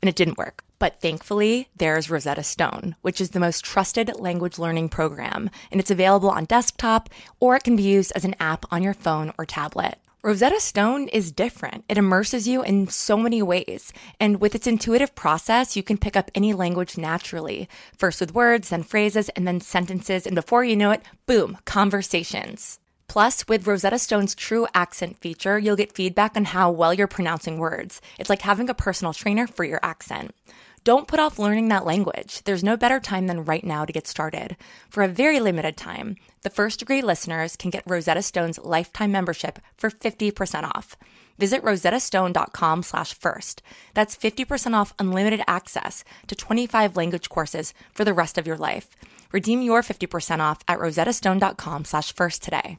and it didn't work. But thankfully, there's Rosetta Stone, which is the most trusted language learning program, and it's available on desktop or it can be used as an app on your phone or tablet. Rosetta Stone is different. It immerses you in so many ways. And with its intuitive process, you can pick up any language naturally. First with words, then phrases, and then sentences. And before you know it, boom, conversations. Plus, with Rosetta Stone's true accent feature, you'll get feedback on how well you're pronouncing words. It's like having a personal trainer for your accent. Don't put off learning that language. There's no better time than right now to get started. For a very limited time, the first degree listeners can get Rosetta Stone's lifetime membership for 50% off. Visit rosettastone.com slash first. That's 50% off unlimited access to 25 language courses for the rest of your life. Redeem your 50% off at rosettastone.com slash first today.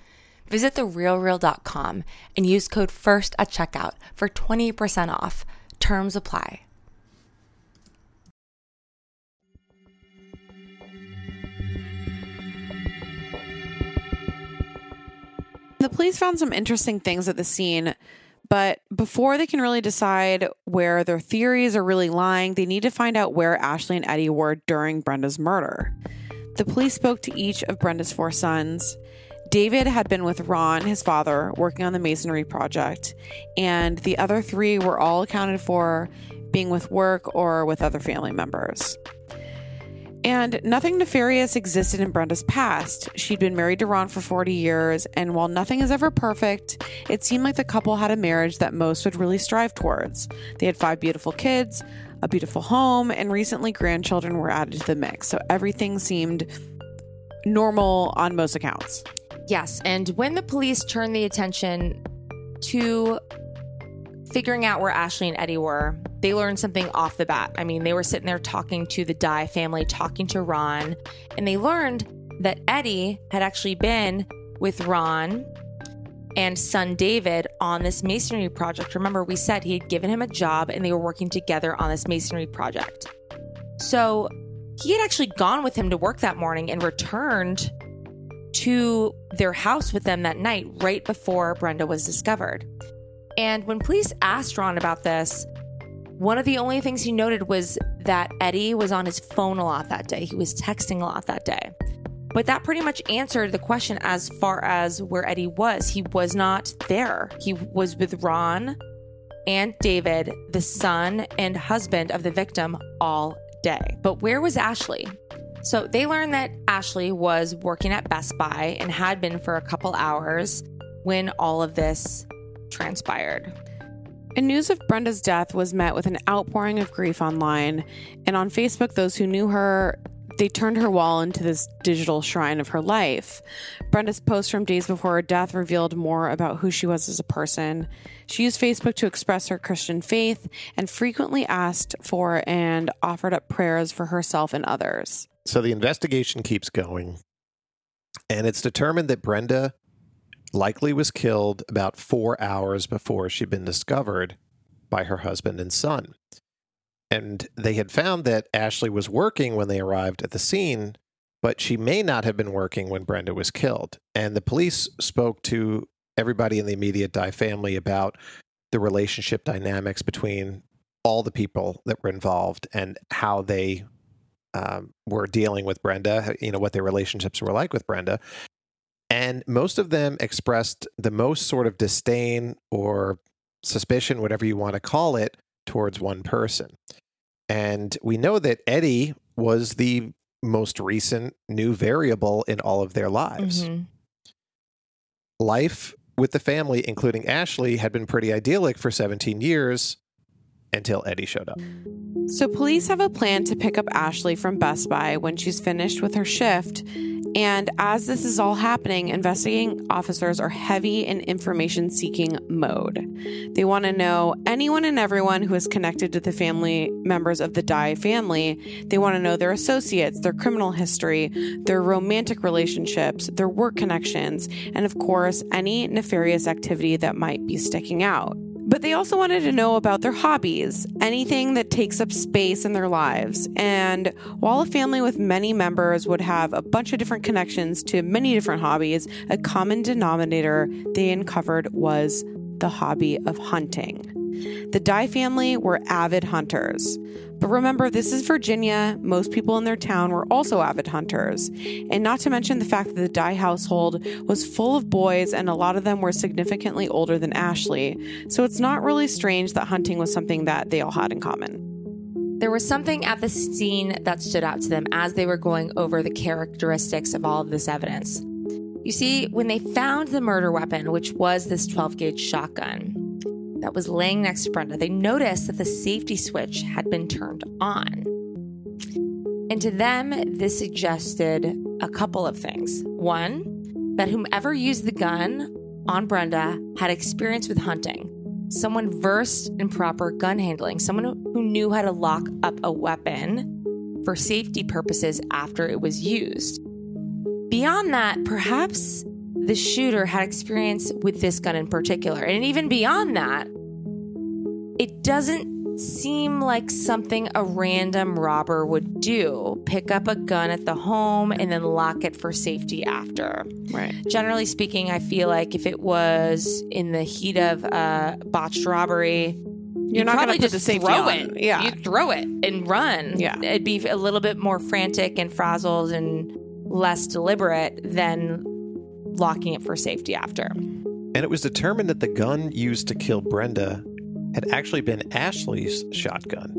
Visit therealreal.com and use code FIRST at checkout for 20% off. Terms apply. The police found some interesting things at the scene, but before they can really decide where their theories are really lying, they need to find out where Ashley and Eddie were during Brenda's murder. The police spoke to each of Brenda's four sons. David had been with Ron, his father, working on the masonry project, and the other three were all accounted for being with work or with other family members. And nothing nefarious existed in Brenda's past. She'd been married to Ron for 40 years, and while nothing is ever perfect, it seemed like the couple had a marriage that most would really strive towards. They had five beautiful kids, a beautiful home, and recently grandchildren were added to the mix. So everything seemed normal on most accounts. Yes, and when the police turned the attention to figuring out where Ashley and Eddie were, they learned something off the bat. I mean, they were sitting there talking to the Dye family, talking to Ron, and they learned that Eddie had actually been with Ron and son David on this masonry project. Remember, we said he had given him a job and they were working together on this masonry project. So he had actually gone with him to work that morning and returned to their house with them that night, right before Brenda was discovered. And when police asked Ron about this, one of the only things he noted was that Eddie was on his phone a lot that day. He was texting a lot that day. But that pretty much answered the question as far as where Eddie was. He was not there. He was with Ron and David, the son and husband of the victim, all day. But where was Ashley? So they learned that Ashley was working at Best Buy and had been for a couple hours when all of this transpired. And news of Brenda's death was met with an outpouring of grief online. And on Facebook, those who knew her, they turned her wall into this digital shrine of her life. Brenda's post from days before her death revealed more about who she was as a person. She used Facebook to express her Christian faith and frequently asked for and offered up prayers for herself and others. So the investigation keeps going, and it's determined that Brenda likely was killed about four hours before she'd been discovered by her husband and son. And they had found that Ashley was working when they arrived at the scene, but she may not have been working when Brenda was killed. And the police spoke to everybody in the immediate Dye family about the relationship dynamics between all the people that were involved and how they um, were dealing with Brenda, you know, what their relationships were like with Brenda. And most of them expressed the most sort of disdain or suspicion, whatever you want to call it, towards one person. And we know that Eddie was the most recent new variable in all of their lives. Mm-hmm. Life with the family, including Ashley, had been pretty idyllic for 17 years until Eddie showed up. So, police have a plan to pick up Ashley from Best Buy when she's finished with her shift. And as this is all happening, investigating officers are heavy in information seeking mode. They want to know anyone and everyone who is connected to the family members of the Dye family. They want to know their associates, their criminal history, their romantic relationships, their work connections, and of course, any nefarious activity that might be sticking out. But they also wanted to know about their hobbies, anything that takes up space in their lives. And while a family with many members would have a bunch of different connections to many different hobbies, a common denominator they uncovered was the hobby of hunting. The Dye family were avid hunters. But remember, this is Virginia. Most people in their town were also avid hunters. And not to mention the fact that the Dye household was full of boys, and a lot of them were significantly older than Ashley. So it's not really strange that hunting was something that they all had in common. There was something at the scene that stood out to them as they were going over the characteristics of all of this evidence. You see, when they found the murder weapon, which was this 12 gauge shotgun that was laying next to Brenda, they noticed that the safety switch had been turned on. And to them, this suggested a couple of things. One, that whomever used the gun on Brenda had experience with hunting, someone versed in proper gun handling, someone who knew how to lock up a weapon for safety purposes after it was used. Beyond that, perhaps the shooter had experience with this gun in particular. And even beyond that, it doesn't seem like something a random robber would do pick up a gun at the home and then lock it for safety after. Right. Generally speaking, I feel like if it was in the heat of a botched robbery, You're not probably gonna just the safety throw on. it. Yeah. you throw it and run. Yeah. it'd be a little bit more frantic and frazzled and less deliberate than locking it for safety after. And it was determined that the gun used to kill Brenda had actually been Ashley's shotgun.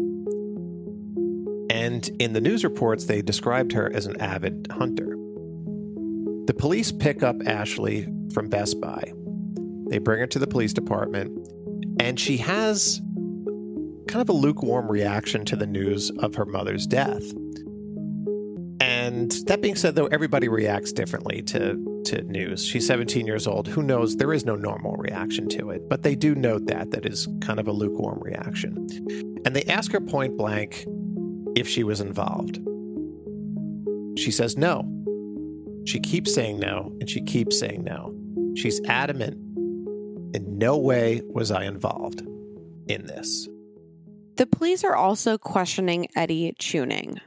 And in the news reports, they described her as an avid hunter. The police pick up Ashley from Best Buy. They bring her to the police department, and she has kind of a lukewarm reaction to the news of her mother's death. And that being said, though, everybody reacts differently to, to news. She's 17 years old. Who knows? There is no normal reaction to it, but they do note that. That is kind of a lukewarm reaction. And they ask her point blank if she was involved. She says no. She keeps saying no, and she keeps saying no. She's adamant in no way was I involved in this. The police are also questioning Eddie Tuning.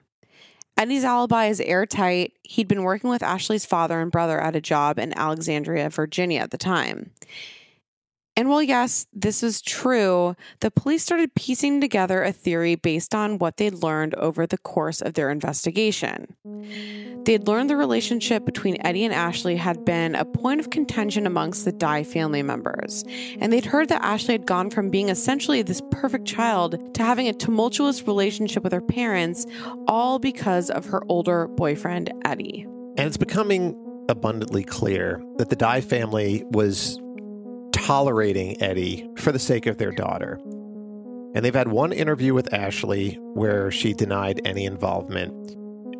Eddie's alibi is airtight. He'd been working with Ashley's father and brother at a job in Alexandria, Virginia at the time. And while, yes, this is true, the police started piecing together a theory based on what they'd learned over the course of their investigation. They'd learned the relationship between Eddie and Ashley had been a point of contention amongst the Dye family members. And they'd heard that Ashley had gone from being essentially this perfect child to having a tumultuous relationship with her parents, all because of her older boyfriend, Eddie. And it's becoming abundantly clear that the Dye family was tolerating Eddie for the sake of their daughter. And they've had one interview with Ashley where she denied any involvement,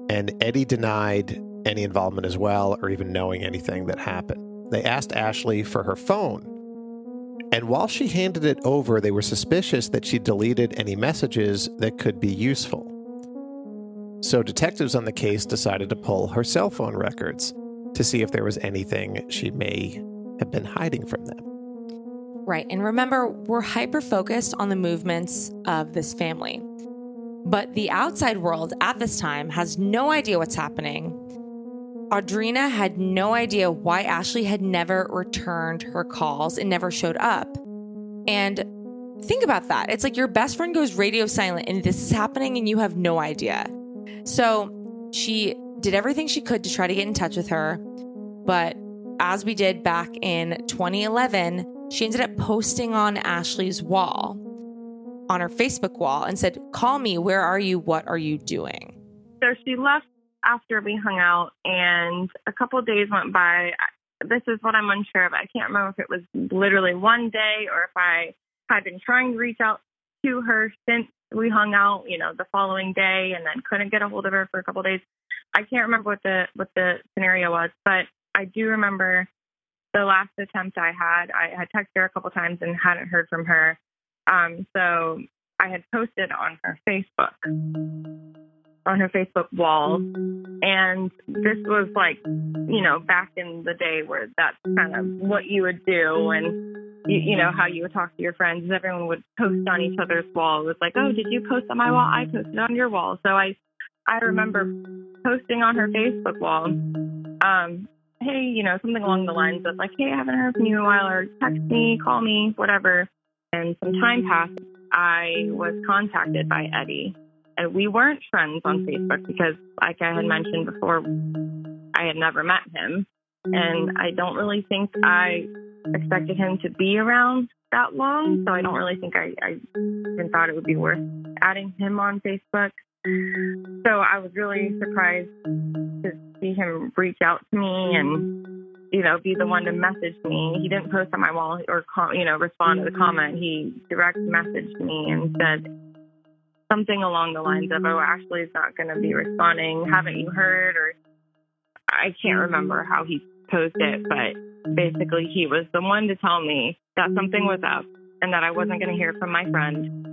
and Eddie denied any involvement as well, or even knowing anything that happened. They asked Ashley for her phone. And while she handed it over, they were suspicious that she deleted any messages that could be useful. So detectives on the case decided to pull her cell phone records to see if there was anything she may have been hiding from them. Right. And remember, we're hyper focused on the movements of this family. But the outside world at this time has no idea what's happening. Audrina had no idea why Ashley had never returned her calls and never showed up. And think about that. It's like your best friend goes radio silent and this is happening and you have no idea. So she did everything she could to try to get in touch with her. But as we did back in 2011, she ended up posting on Ashley's wall, on her Facebook wall, and said, Call me. Where are you? What are you doing? So she left after we hung out, and a couple days went by. This is what I'm unsure of. I can't remember if it was literally one day or if I had been trying to reach out to her since we hung out, you know, the following day, and then couldn't get a hold of her for a couple days. I can't remember what the what the scenario was, but I do remember the last attempt I had. I had texted her a couple times and hadn't heard from her. Um, so I had posted on her Facebook, on her Facebook wall. And this was like, you know, back in the day where that's kind of what you would do. And, you, you know, how you would talk to your friends. Everyone would post on each other's wall. It was like, oh, did you post on my wall? I posted on your wall. So I, I remember posting on her Facebook wall. Um, hey, you know, something along the lines of like, hey, I haven't heard from you in a while, or text me, call me, whatever. And some time passed. I was contacted by Eddie, and we weren't friends on Facebook because, like I had mentioned before, I had never met him. And I don't really think I expected him to be around that long. So I don't really think I, I even thought it would be worth adding him on Facebook. So I was really surprised to see him reach out to me and, you know, be the one to message me. He didn't post on my wall or, call, you know, respond to the comment. He direct messaged me and said something along the lines of, oh, Ashley's not going to be responding. Haven't you heard? Or I can't remember how he posed it, but basically he was the one to tell me that something was up and that I wasn't going to hear from my friend.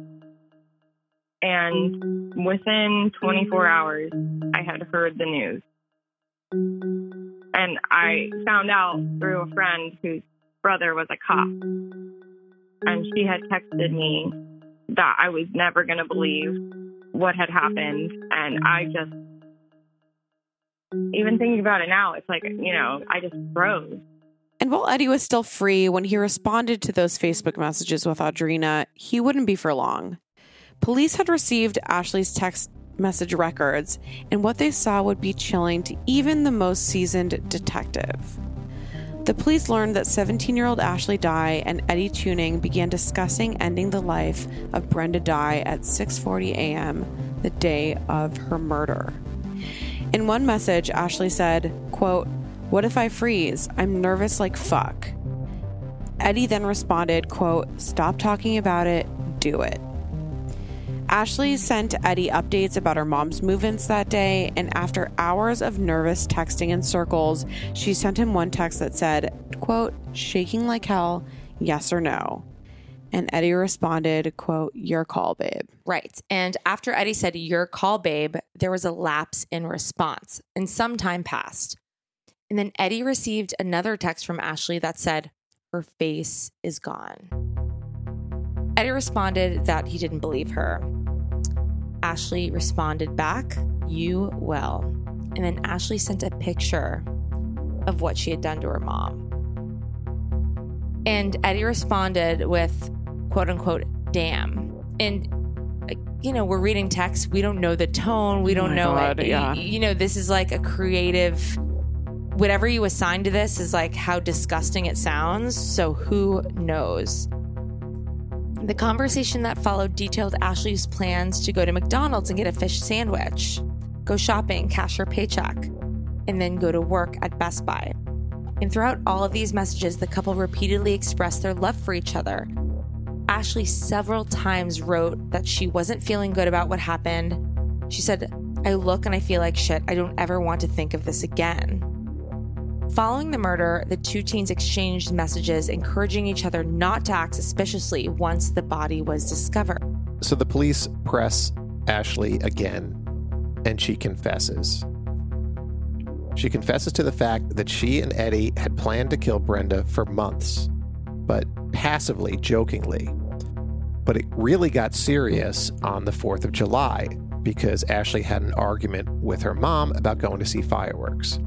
And within 24 hours, I had heard the news. And I found out through a friend whose brother was a cop. And she had texted me that I was never going to believe what had happened. And I just, even thinking about it now, it's like, you know, I just froze. And while Eddie was still free, when he responded to those Facebook messages with Audrina, he wouldn't be for long. Police had received Ashley's text message records, and what they saw would be chilling to even the most seasoned detective. The police learned that 17 year old Ashley Dye and Eddie Tuning began discussing ending the life of Brenda Dye at 6:40 a.m. the day of her murder. In one message, Ashley said, quote, What if I freeze? I'm nervous like fuck. Eddie then responded, quote, Stop talking about it, do it. Ashley sent Eddie updates about her mom's movements that day, and after hours of nervous texting in circles, she sent him one text that said, quote, shaking like hell, yes or no. And Eddie responded, quote, your call, babe. Right. And after Eddie said, your call, babe, there was a lapse in response, and some time passed. And then Eddie received another text from Ashley that said, her face is gone. Eddie responded that he didn't believe her. Ashley responded back, You will. And then Ashley sent a picture of what she had done to her mom. And Eddie responded with, quote unquote, damn. And, uh, you know, we're reading text. We don't know the tone. We oh don't Oh know God, it. yeah. You know, this is like a creative, whatever you assign to this is like how disgusting it sounds. So who knows? The conversation that followed detailed Ashley's plans to go to McDonald's and get a fish sandwich, go shopping, cash her paycheck, and then go to work at Best Buy. And throughout all of these messages, the couple repeatedly expressed their love for each other. Ashley several times wrote that she wasn't feeling good about what happened. She said, I look and I feel like shit. I don't ever want to think of this again. Following the murder, the two teens exchanged messages encouraging each other not to act suspiciously once the body was discovered. So the police press Ashley again, and she confesses. She confesses to the fact that she and Eddie had planned to kill Brenda for months, but passively, jokingly. But it really got serious on the 4th of July because Ashley had an argument with her mom about going to see fireworks.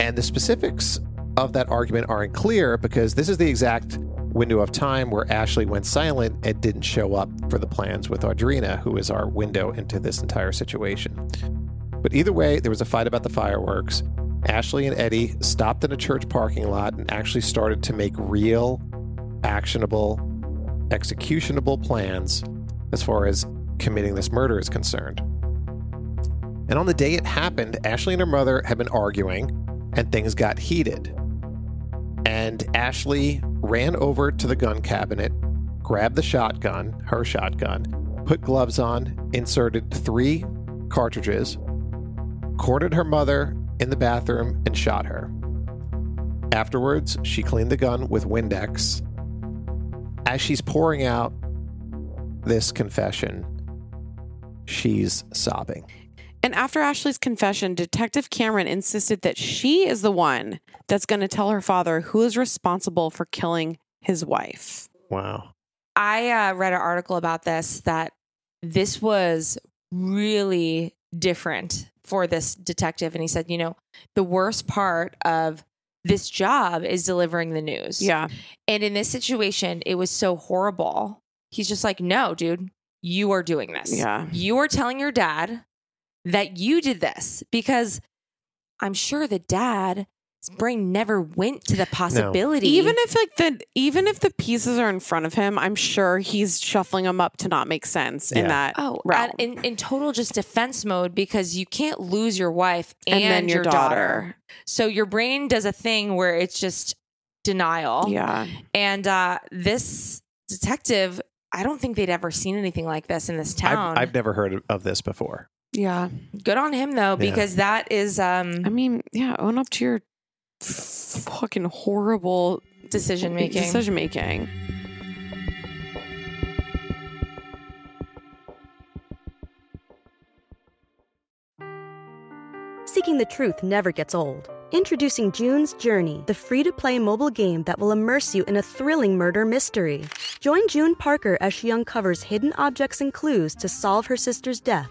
And the specifics of that argument aren't clear because this is the exact window of time where Ashley went silent and didn't show up for the plans with Audrina, who is our window into this entire situation. But either way, there was a fight about the fireworks. Ashley and Eddie stopped in a church parking lot and actually started to make real, actionable, executionable plans as far as committing this murder is concerned. And on the day it happened, Ashley and her mother had been arguing, and things got heated. And Ashley ran over to the gun cabinet, grabbed the shotgun, her shotgun, put gloves on, inserted three cartridges, cornered her mother in the bathroom, and shot her. Afterwards, she cleaned the gun with Windex. As she's pouring out this confession, she's sobbing. And after Ashley's confession, Detective Cameron insisted that she is the one that's going to tell her father who is responsible for killing his wife. Wow. I uh, read an article about this that this was really different for this detective and he said, you know, the worst part of this job is delivering the news. Yeah. And in this situation, it was so horrible. He's just like, no, dude, you are doing this. Yeah. You are telling your dad that you did this because I'm sure the dad's brain never went to the possibility. Even if like the even if the pieces are in front of him, I'm sure he's shuffling them up to not make sense in that. Oh, realm. in, in total just defense mode because you can't lose your wife and, And then your daughter. daughter. So your brain does a thing where it's just denial. yeah. And uh, this detective, I don't think they'd ever seen anything like this in this I've, town. I've never heard of this before. Yeah. Good on him though, because that is um, I mean, yeah, own up to your fucking horrible decision making. decision making. Seeking the truth never gets old. Introducing June's Journey, the free to play mobile game that will immerse you in a thrilling murder mystery. Join June Parker as she uncovers hidden objects and clues to solve her sister's death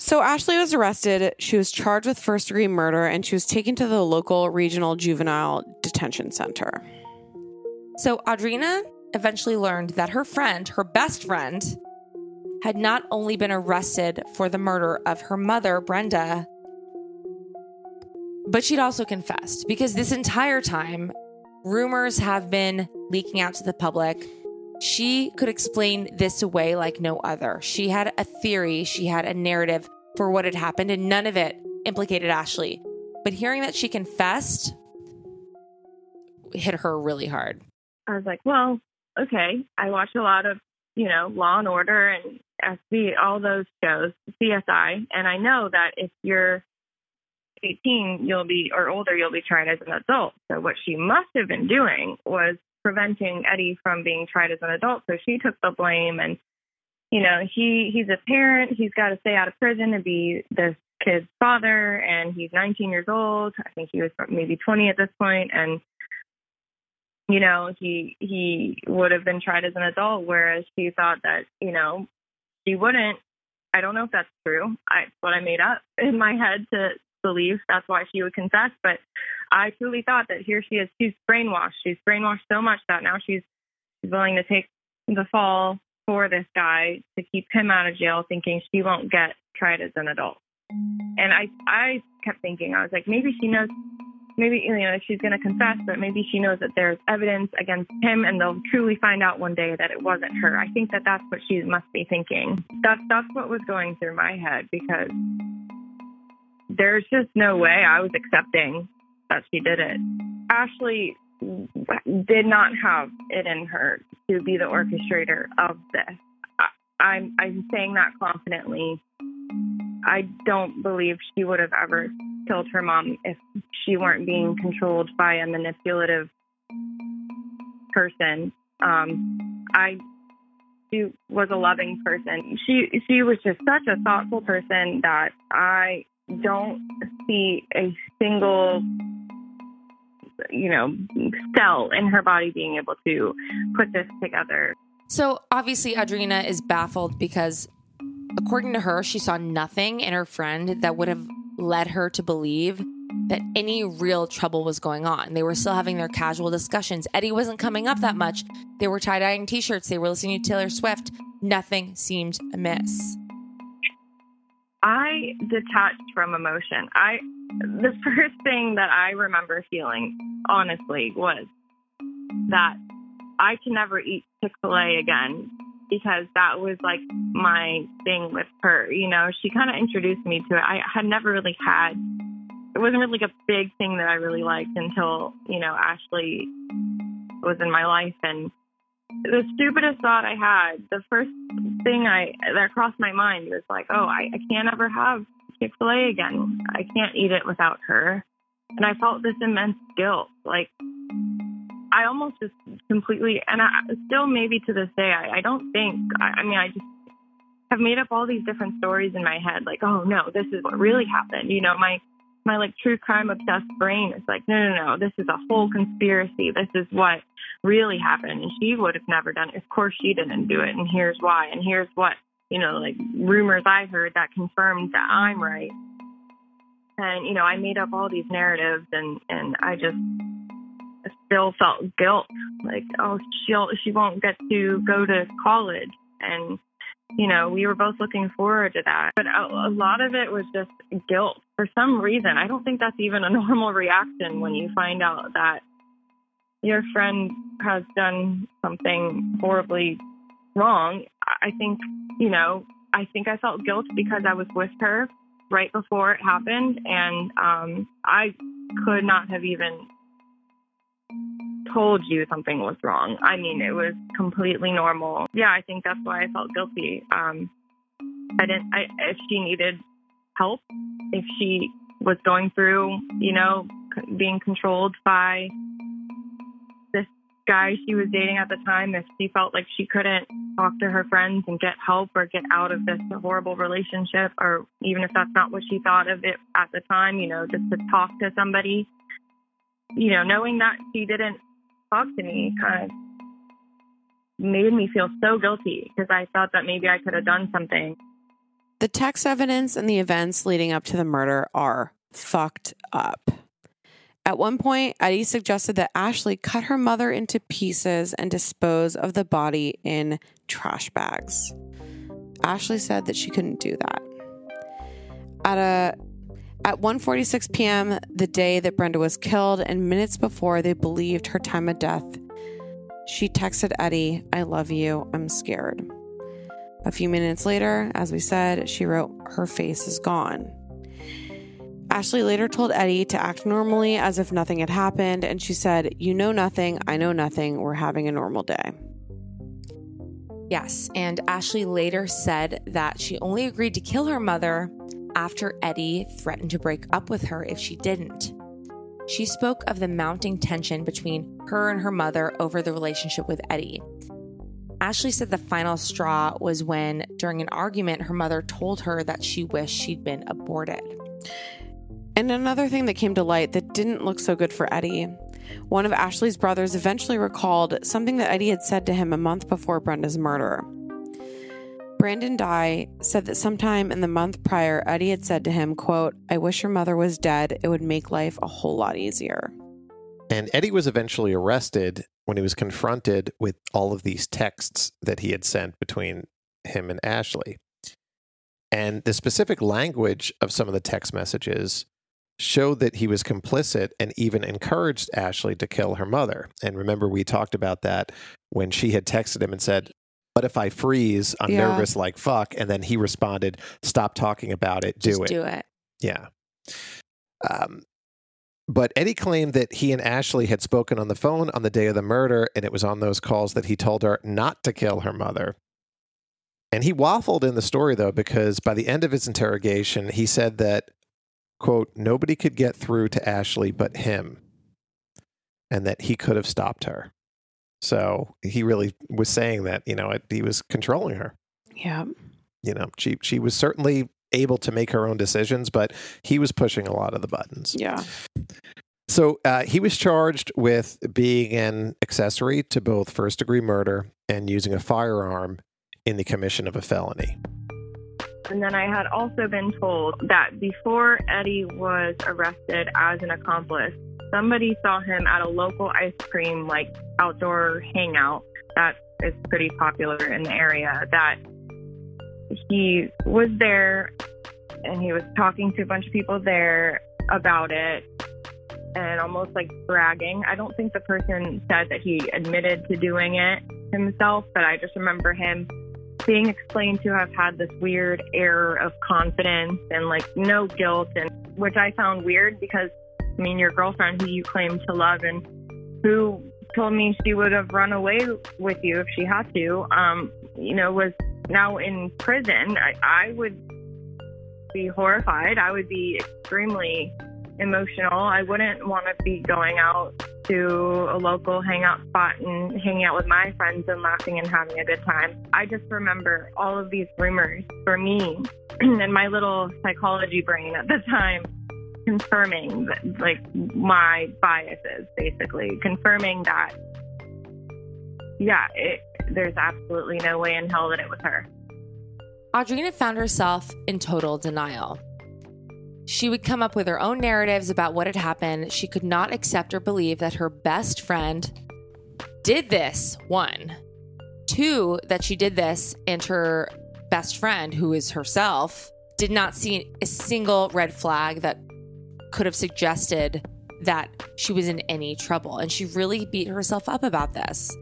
So Ashley was arrested. She was charged with first degree murder and she was taken to the local regional juvenile detention center. So Audrina eventually learned that her friend, her best friend, had not only been arrested for the murder of her mother, Brenda, but she'd also confessed because this entire time, rumors have been leaking out to the public. She could explain this away like no other. She had a theory, she had a narrative for what had happened, and none of it implicated Ashley. But hearing that she confessed hit her really hard. I was like, well, okay. I watch a lot of, you know, Law and Order and SVU, all those shows, CSI, and I know that if you're 18, you'll be, or older, you'll be tried as an adult. So what she must have been doing was preventing Eddie from being tried as an adult. So she took the blame and, you know, he, he's a parent. He's got to stay out of prison to be this kid's father. And he's 19 years old. I think he was maybe 20 at this point, And, you know, he, he would have been tried as an adult, whereas she thought that, you know, she wouldn't. I don't know if that's true. I, what I made up in my head to believe that's why she would confess. But I truly thought that here she is. She's brainwashed. She's brainwashed so much that now she's, willing to take the fall for this guy to keep him out of jail, thinking she won't get tried as an adult. And I, I kept thinking, I was like, maybe she knows, maybe you know she's going to confess, but maybe she knows that there's evidence against him, and they'll truly find out one day that it wasn't her. I think that that's what she must be thinking. That's that's what was going through my head because there's just no way I was accepting that she did it. Ashley did not have it in her to be the orchestrator of this. I, I'm I'm saying that confidently. I don't believe she would have ever killed her mom if she weren't being controlled by a manipulative person. Um, I she was a loving person. She she was just such a thoughtful person that I don't see a single you know cell in her body being able to put this together. So obviously, Audrina is baffled because, according to her, she saw nothing in her friend that would have led her to believe that any real trouble was going on. They were still having their casual discussions. Eddie wasn't coming up that much. They were tie dyeing t shirts. They were listening to Taylor Swift. Nothing seemed amiss. I detached from emotion. I the first thing that I remember feeling, honestly, was that I can never eat Chick fil A again because that was like my thing with her. You know, she kind of introduced me to it. I had never really had, it wasn't really like a big thing that I really liked until, you know, Ashley was in my life. And the stupidest thought I had, the first thing I that crossed my mind was like, oh, I, I can't ever have Chick fil A again. I can't eat it without her. And I felt this immense guilt. Like, I almost just completely, and I still maybe to this day, I, I don't think, I, I mean, I just have made up all these different stories in my head. Like, oh no, this is what really happened. You know, my, my like true crime obsessed brain is like, no, no, no, this is a whole conspiracy. This is what really happened. And she would have never done it. Of course she didn't do it. And here's why. And here's what, you know, like rumors I heard that confirmed that I'm right. And, you know, I made up all these narratives and, and I just, still felt guilt like oh she'll she won't get to go to college and you know we were both looking forward to that. But a, lot of it was just guilt. For some reason i don't think that's even a normal reaction when you find out that your friend has done something horribly wrong. I think you know i think i felt guilt because i was with her right before it happened. And um i could not have even told you something was wrong. I mean, it was completely normal. Yeah, I think that's why I felt guilty. Um, I didn't. I, if she needed help, if she was going through, you know, being controlled by this guy she was dating at the time, if she felt like she couldn't talk to her friends and get help or get out of this horrible relationship, or even if that's not what she thought of it at the time, you know, just to talk to somebody, you know, knowing that she didn't talk to me kind of made me feel so guilty because I thought that maybe I could have done something. The text evidence and the events leading up to the murder are fucked up. At one point, Eddie suggested that Ashley cut her mother into pieces and dispose of the body in trash bags. Ashley said that she couldn't do that. At a at 1:46 p.m., the day that Brenda was killed and minutes before they believed her time of death, she texted Eddie, "I love you. I'm scared." A few minutes later, as we said, she wrote, "Her face is gone." Ashley later told Eddie to act normally as if nothing had happened, and she said, You know nothing, I know nothing, we're having a normal day. Yes, and Ashley later said that she only agreed to kill her mother after Eddie threatened to break up with her if she didn't. She spoke of the mounting tension between her and her mother over the relationship with Eddie. Ashley said the final straw was when, during an argument, her mother told her that she wished she'd been aborted. And another thing that came to light that didn't look so good for Eddie. One of Ashley's brothers eventually recalled something that Eddie had said to him a month before Brenda's murder. Brandon Dye said that sometime in the month prior, Eddie had said to him, quote, I wish your mother was dead. It would make life a whole lot easier. And Eddie was eventually arrested when he was confronted with all of these texts that he had sent between him and Ashley. And the specific language of some of the text messages showed that he was complicit and even encouraged Ashley to kill her mother. And remember, we talked about that when she had texted him and said, But if I freeze, I'm Yeah. nervous like fuck. And then he responded, Stop talking about it, do Just it. do it. Yeah. Um, but Eddie claimed that he and Ashley had spoken on the phone on the day of the murder, and it was on those calls that he told her not to kill her mother. And he waffled in the story, though, because by the end of his interrogation, he said that, quote, nobody could get through to Ashley but him, and that he could have stopped her. So he really was saying that, you know, it, he was controlling her Yeah. you know she she was certainly able to make her own decisions but he was pushing a lot of the buttons Yeah. so uh, he was charged with being an accessory to both first degree murder and using a firearm in the commission of a felony And then I had also been told that before Eddie was arrested as an accomplice, somebody saw him at a local ice cream like outdoor hangout that is pretty popular in the area. That he was there and he was talking to a bunch of people there about it and almost like bragging. I don't think the person said that he admitted to doing it himself, but I just remember him being explained to have had this weird air of confidence and like no guilt and which I found weird because I mean your girlfriend who you claim to love and who told me she would have run away with you if she had to, um, you know, was now in prison. I, I would be horrified. I would be extremely emotional. I wouldn't want to be going out to a local hangout spot and hanging out with my friends and laughing and having a good time. I just remember all of these rumors for me and my little psychology brain at the time confirming like my biases basically confirming that yeah it, there's absolutely no way in hell that it was her Audrina found herself in total denial. She would come up with her own narratives about what had happened. She could not accept or believe that her best friend did this. One. Two, that she did this and her best friend, who is herself, did not see a single red flag that could have suggested that she was in any trouble. And she really beat herself up about this.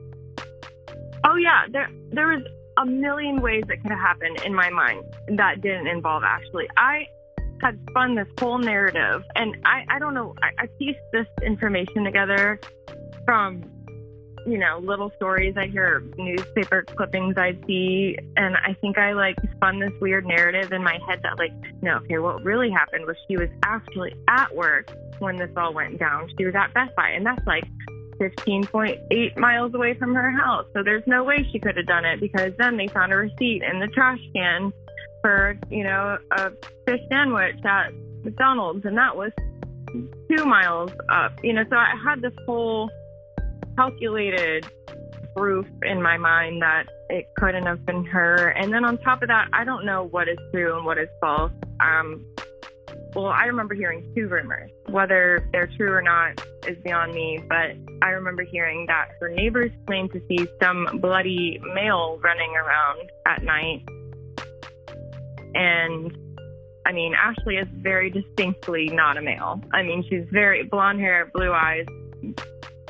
oh yeah there there was a million ways it could have happened in my mind that didn't involve ashley i had spun this whole narrative and i i don't know i, I pieced this information together from you know little stories. I hear newspaper clippings i see and i think i like spun this weird narrative in my head that like no okay what really happened was she was actually at work when this all went down. She was at best buy and that's like 15.8 miles away from her house. So there's no way she could have done it because then they found a receipt in the trash can for you know a fish sandwich at mcdonald's and that was two miles up you know. So i had this whole calculated proof in my mind that it couldn't have been her. And then on top of that, I don't know what is true and what is false. Um, well, I remember hearing two rumors. Whether they're true or not is beyond me, but I remember hearing that her neighbors claimed to see some bloody male running around at night. And I mean, Ashley is very distinctly not a male. I mean, she's very blonde hair, blue eyes,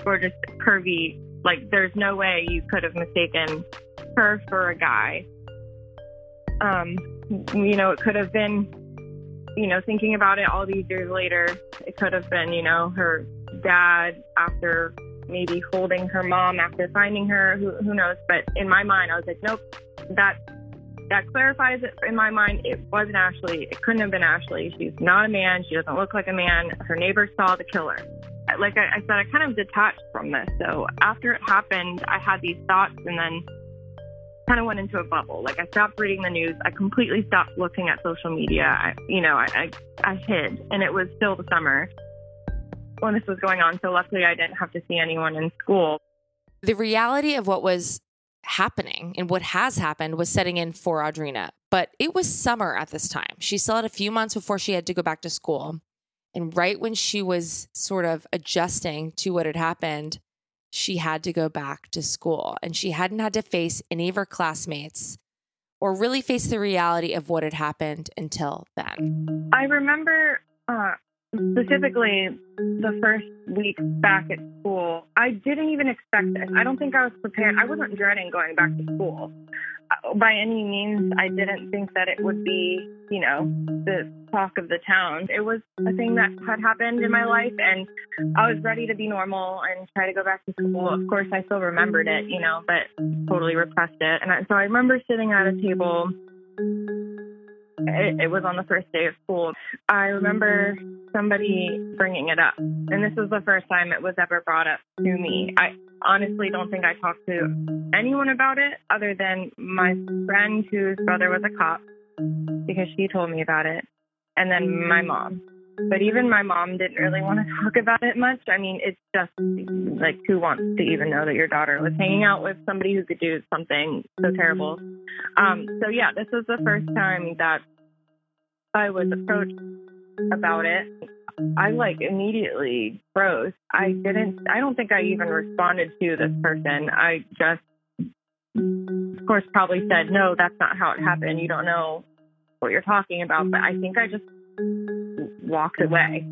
gorgeous, curvy. Like, there's no way you could have mistaken her for a guy. Um, you know, it could have been, you know, thinking about it all these years later, it could have been, you know, her dad after maybe holding her mom after finding her. Who, who knows? But in my mind, I was like, nope, that that clarifies it in my mind. It wasn't Ashley. It couldn't have been Ashley. She's not a man. She doesn't look like a man. Her neighbors saw the killer like I, said, I kind of detached from this. So after it happened, I had these thoughts and then kind of went into a bubble. Like I stopped reading the news. I completely stopped looking at social media. I, you know, I, I, I hid and it was still the summer when this was going on. So luckily I didn't have to see anyone in school. The reality of what was happening and what has happened was setting in for Audrina. But it was summer at this time. She still had a few months before she had to go back to school. And right when she was sort of adjusting to what had happened, she had to go back to school and she hadn't had to face any of her classmates or really face the reality of what had happened until then. I remember uh, specifically the first week back at school. I didn't even expect this. I don't think I was prepared. I wasn't dreading going back to school. By any means, I didn't think that it would be, you know, the talk of the town. It was a thing that had happened in my life, and I was ready to be normal and try to go back to school. Of course, I still remembered it, you know, but totally repressed it. And so I remember sitting at a table. It, it was on the first day of school. I remember somebody bringing it up, and this was the first time it was ever brought up to me. I honestly don't think I talked to anyone about it other than my friend whose brother was a cop because she told me about it, and then my mom. But even my mom didn't really want to talk about it much. I mean, it's just like who wants to even know that your daughter was hanging out with somebody who could do something so terrible. Um, so yeah, this was the first time that I was approached about it. I like immediately froze. I didn't. I don't think I even responded to this person. I just, of course, probably said, "No, that's not how it happened. You don't know what you're talking about, but I think I just walked away.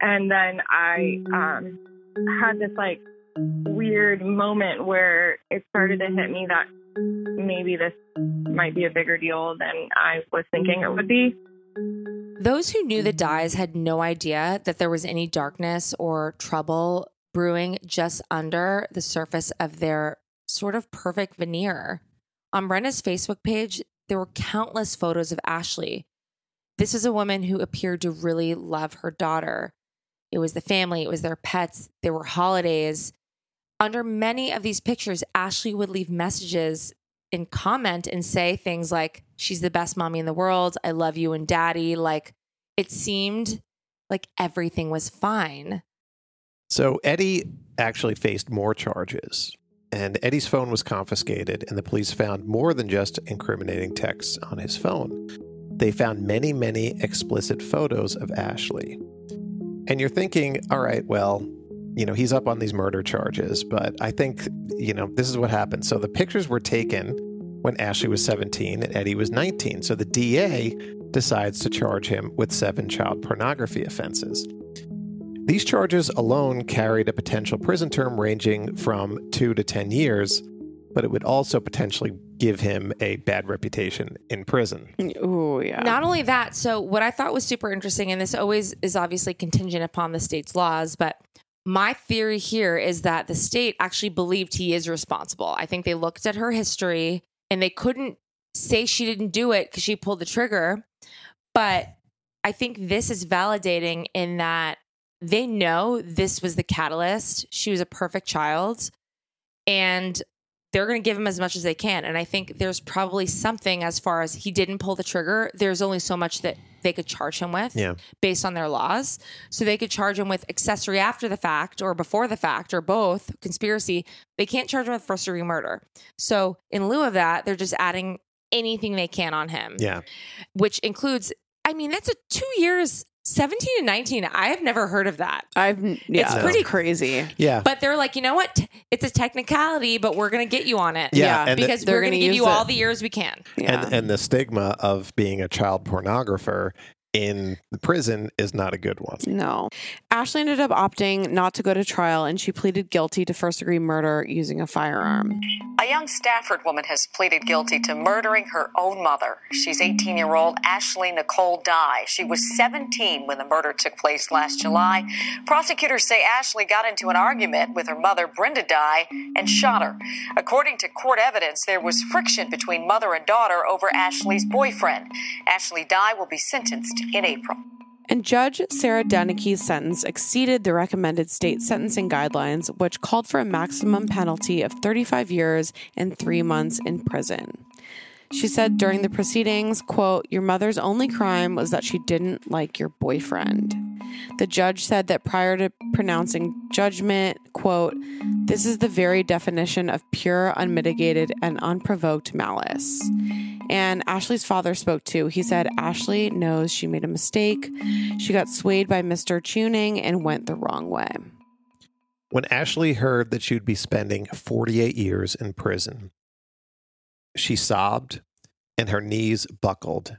And then I um, had this like weird moment where it started to hit me that maybe this might be a bigger deal than I was thinking it would be. Those who knew the mm-hmm. Dyes had no idea that there was any darkness or trouble brewing just under the surface of their sort of perfect veneer. On Brenda's Facebook page, there were countless photos of Ashley. This is a woman who appeared to really love her daughter. It was the family, it was their pets, there were holidays. Under many of these pictures, Ashley would leave messages and comment and say things like, She's the best mommy in the world. I love you and daddy. Like it seemed like everything was fine. So Eddie actually faced more charges, and Eddie's phone was confiscated, and the police found more than just incriminating texts on his phone. They found many, many explicit photos of Ashley. And you're thinking, all right, well, you know, he's up on these murder charges, but I think, you know, this is what happened. So the pictures were taken when Ashley was 17 and Eddie was 19. So the DA decides to charge him with seven child pornography offenses. These charges alone carried a potential prison term ranging from two to 10 years, but it would also potentially give him a bad reputation in prison. Oh, yeah. Not only that, so what I thought was super interesting, and this always is obviously contingent upon the state's laws, but my theory here is that the state actually believed he is responsible. I think they looked at her history and they couldn't say she didn't do it because she pulled the trigger. But I think this is validating in that they know this was the catalyst. She was a perfect child and they're going to give him as much as they can. And I think there's probably something as far as he didn't pull the trigger. There's only so much that they could charge him with Yeah. based on their laws. So they could charge him with accessory after the fact or before the fact or both conspiracy. They can't charge him with first degree murder. So in lieu of that, they're just adding anything they can on him, Yeah. which includes, I mean, that's a two years, 17 and 19. I have never heard of that. I've yeah, It's pretty- crazy. Yeah. But they're like, you know what? It's a technicality, but we're going to get you on it. Yeah, and because They're we're going to gonna give use you all the years we can. Yeah. And and the stigma of being a child pornographer in the prison is not a good one. No. Ashley ended up opting not to go to trial and she pleaded guilty to first degree murder using a firearm. A young Stafford woman has pleaded guilty to murdering her own mother. She's 18 year old Ashley Nicole Dye. She was 17 when the murder took place last July. Prosecutors say Ashley got into an argument with her mother, Brenda Dye, and shot her. According to court evidence, there was friction between mother and daughter over Ashley's boyfriend. Ashley Dye will be sentenced in April. And Judge Sarah Denneke's sentence exceeded the recommended state sentencing guidelines, which called for a maximum penalty of 35 years and three months in prison. She said during the proceedings, quote, Your mother's only crime was that she didn't like your boyfriend. The judge said that prior to pronouncing judgment, quote, This is the very definition of pure, unmitigated, and unprovoked malice. And Ashley's father spoke too. He said Ashley knows she made a mistake. She got swayed by Mr. Tuning and went the wrong way. When Ashley heard that she would be spending 48 years in prison, she sobbed and her knees buckled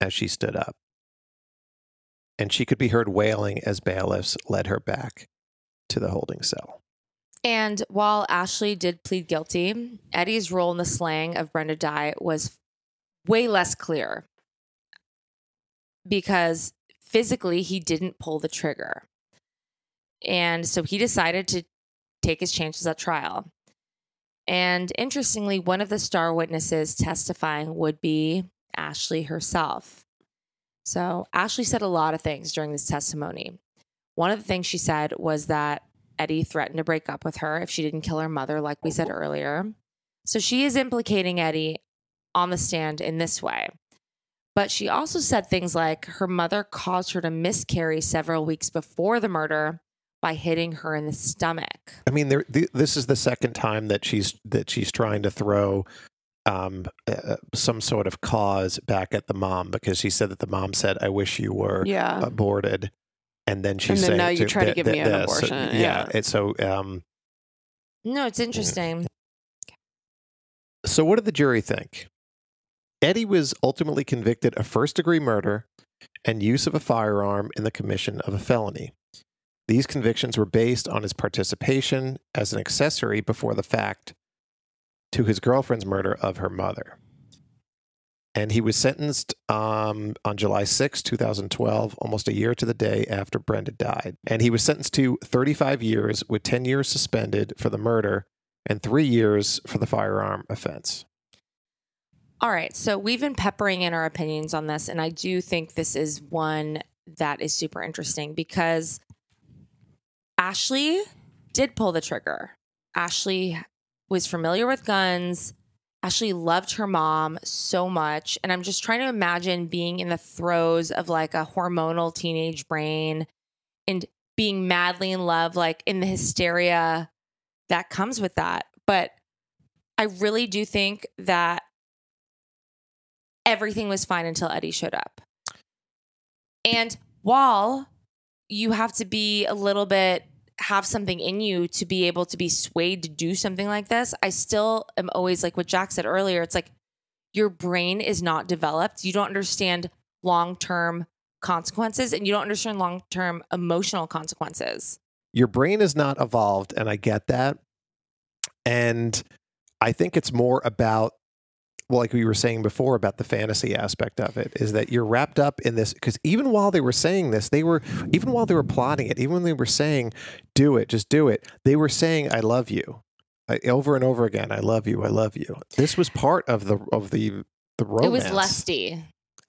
as she stood up. And she could be heard wailing as bailiffs led her back to the holding cell. And while Ashley did plead guilty, Eddie's role in the slaying of Brenda Dye was way less clear because physically he didn't pull the trigger. And so he decided to take his chances at trial. And interestingly, one of the star witnesses testifying would be Ashley herself. So Ashley said a lot of things during this testimony. One of the things she said was that Eddie threatened to break up with her if she didn't kill her mother, like we said earlier. So she is implicating Eddie on the stand in this way. But she also said things like her mother caused her to miscarry several weeks before the murder by hitting her in the stomach. I mean, there, th- this is the second time that she's that she's trying to throw um, uh, some sort of cause back at the mom because she said that the mom said, "I wish you were Yeah. aborted," and then she And then saying now you try to give me an abortion, yeah, yeah. and so um, No, it's interesting. so what did the jury think? Eddie was ultimately convicted of first degree murder and use of a firearm in the commission of a felony. These convictions were based on his participation as an accessory before the fact to his girlfriend's murder of her mother. And he was sentenced um, on July 6, 2012, almost a year to the day after Brenda died. And he was sentenced to 35 years with 10 years suspended for the murder and three years for the firearm offense. All right. So we've been peppering in our opinions on this. And I do think this is one that is super interesting because Ashley did pull the trigger. Ashley was familiar with guns. Ashley loved her mom so much. And I'm just trying to imagine being in the throes of like a hormonal teenage brain and being madly in love, like in the hysteria that comes with that. But I really do think that everything was fine until Eddie showed up. And while you have to be a little bit have something in you to be able to be swayed to do something like this, I still am always like what Jac said earlier. It's like your brain is not developed. You don't understand long term consequences and you don't understand long term emotional consequences. Your brain is not evolved, and I get that. And I think it's more about like we were saying before about the fantasy aspect of it, is that you're wrapped up in this because even while they were saying this, they were even while they were plotting it, even when they were saying, "Do it, just do it," they were saying, "I love you," I, over and over again. "I love you, I love you." This was part of the of the the romance. It was lusty.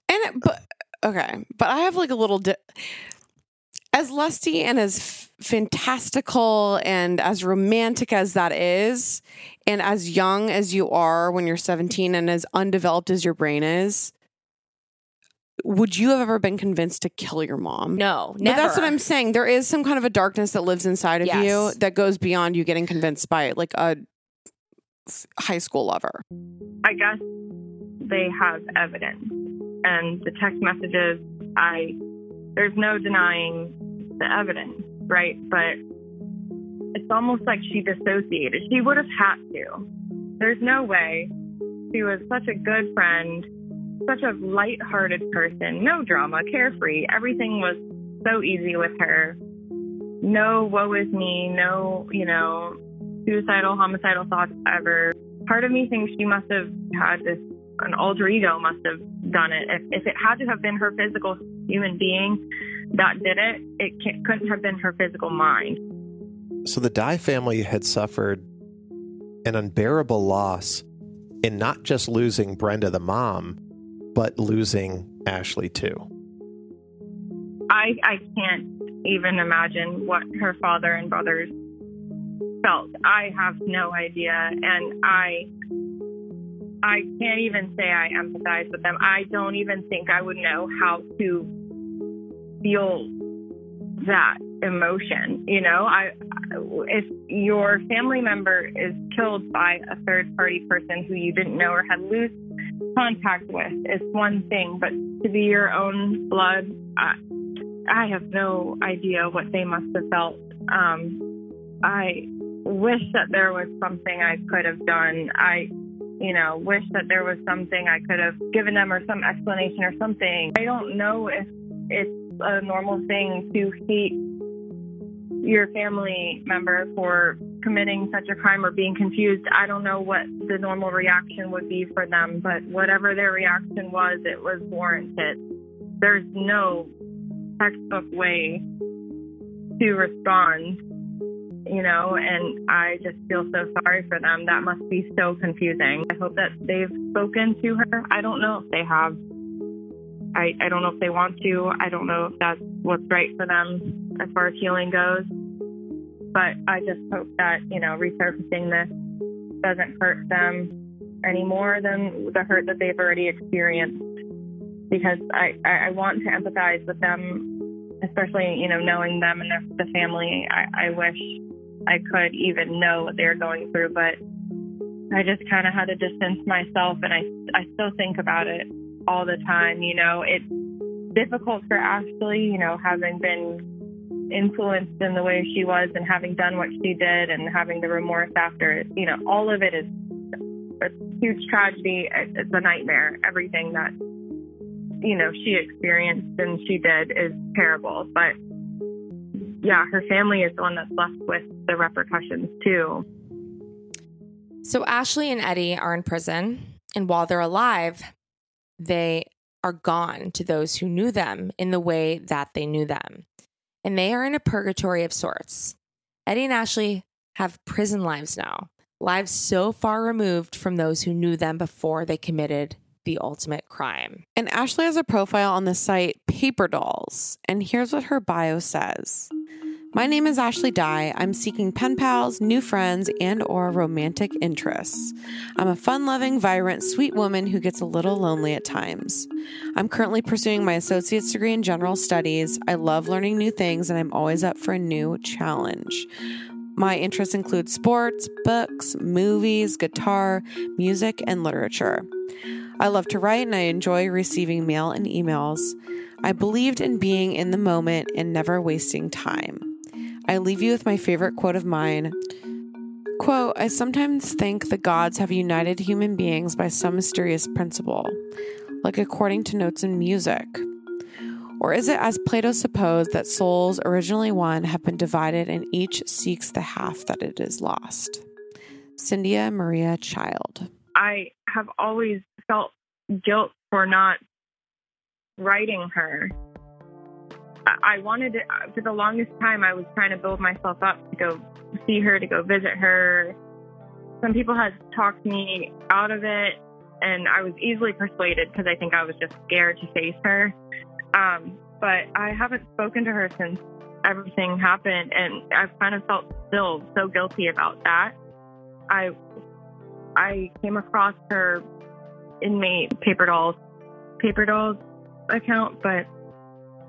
And it, but okay, but I have like a little di- as lusty and as f- fantastical and as romantic as that is, and as young as you are when you're 17 and as undeveloped as your brain is, would you have ever been convinced to kill your mom? No, But that's what I'm saying. There is some kind of a darkness that lives inside of Yes. you that goes beyond you getting convinced by like a high school lover. I guess they have evidence. And the text messages, I there's no denying the evidence, right? But it's almost like she dissociated. She would have had to. There's no way. She was such a good friend, such a light-hearted person, no drama, carefree. Everything was so easy with her. No woe is me, no, you know, suicidal, homicidal thoughts ever. Part of me thinks she must have had this, an alter ego must have done it. If, if it had to have been her physical human being that did it, it couldn't have been her physical mind. So the Dye family had suffered an unbearable loss in not just losing Brenda the mom, but losing Ashley too. I, I can't even imagine what her father and brothers felt. I have no idea. And I I can't even say I empathize with them. I don't even think I would know how to feel that emotion. You know, I if your family member is killed by a third party person who you didn't know or had loose contact with, it's one thing, but to be your own blood, I, I have no idea what they must have felt. Um, I wish that there was something I could have done. I you know, wish that there was something I could have given them or some explanation or something. I don't know if it's a normal thing to hate your family member for committing such a crime or being confused. I don't know what the normal reaction would be for them, but whatever their reaction was, it was warranted. There's no textbook way to respond you know, and I just feel so sorry for them. That must be so confusing. I hope that they've spoken to her. I don't know if they have. I, I don't know if they want to. I don't know if that's what's right for them as far as healing goes. But I just hope that, you know, resurfacing this doesn't hurt them any more than the hurt that they've already experienced. Because I, I, want to empathize with them, especially, you know, knowing them and the family. I, I wish I could even know what they're going through, but I just kind of had to distance myself, and I I still think about it all the time. You know, it's difficult for Ashley, you know, having been influenced in the way she was and having done what she did and having the remorse after it. You know, all of it is a huge tragedy. It's a nightmare. Everything that you know she experienced and she did is terrible. But yeah, her family is the one that's left with the repercussions too. So Ashley and Eddie are in prison, and while they're alive, they are gone to those who knew them in the way that they knew them. And they are in a purgatory of sorts. Eddie and Ashley have prison lives now, lives so far removed from those who knew them before they committed the ultimate crime. And Ashley has a profile on the site Paper Dolls. And here's what her bio says. My name is Ashley Dye. I'm seeking pen pals, new friends, and or romantic interests. I'm a fun-loving, vibrant, sweet woman who gets a little lonely at times. I'm currently pursuing my associate's degree in general studies. I love learning new things and I'm always up for a new challenge. My interests include sports, books, movies, guitar, music, and literature. I love to write and I enjoy receiving mail and emails. I believed in being in the moment and never wasting time. I leave you with my favorite quote of mine. Quote, I sometimes think the gods have united human beings by some mysterious principle, like according to notes in music. Or is it as Plato supposed that souls originally one have been divided and each seeks the half that it is lost? Cynthia Maria Child. I have always felt guilt for not writing her. I- wanted to, for the longest time, I was trying to build myself up to go see her, to go visit her. Some people had talked me out of it, and I was easily persuaded because I think I was just scared to face her. Um, but I haven't spoken to her since everything happened, and I've kind of felt still so guilty about that. I I came across her inmate paper dolls paper dolls account, but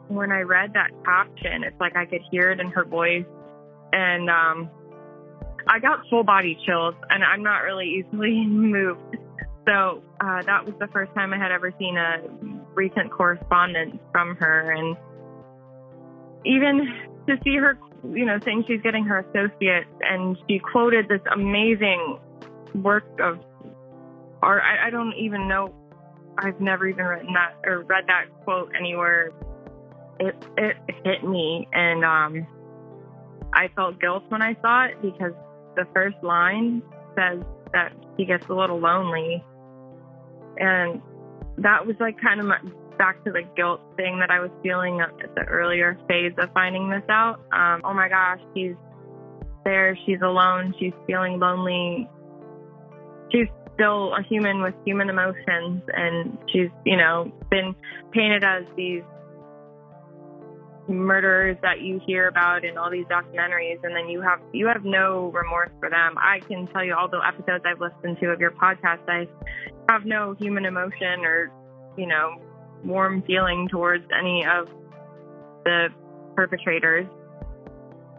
when I read that caption, it's like I could hear it in her voice, and um, I got full body chills, and I'm not really easily moved. So uh, that was the first time I had ever seen a recent correspondence from her, and even to see her, you know, saying she's getting her associates, and she quoted this amazing work of art. I, I don't even know. I've never even written that or read that quote anywhere. It it hit me, and um, I felt guilt when I saw it because the first line says that he gets a little lonely, and that was like kind of my, back to the guilt thing that I was feeling at the earlier phase of finding this out. Um, oh my gosh, she's there, she's alone, she's feeling lonely. She's still a human with human emotions, and she's, you know, been painted as these murderers that you hear about in all these documentaries and then you have you have no remorse for them. I can tell you all the episodes i've listened to of your podcast i have no human emotion or you know warm feeling towards any of the perpetrators.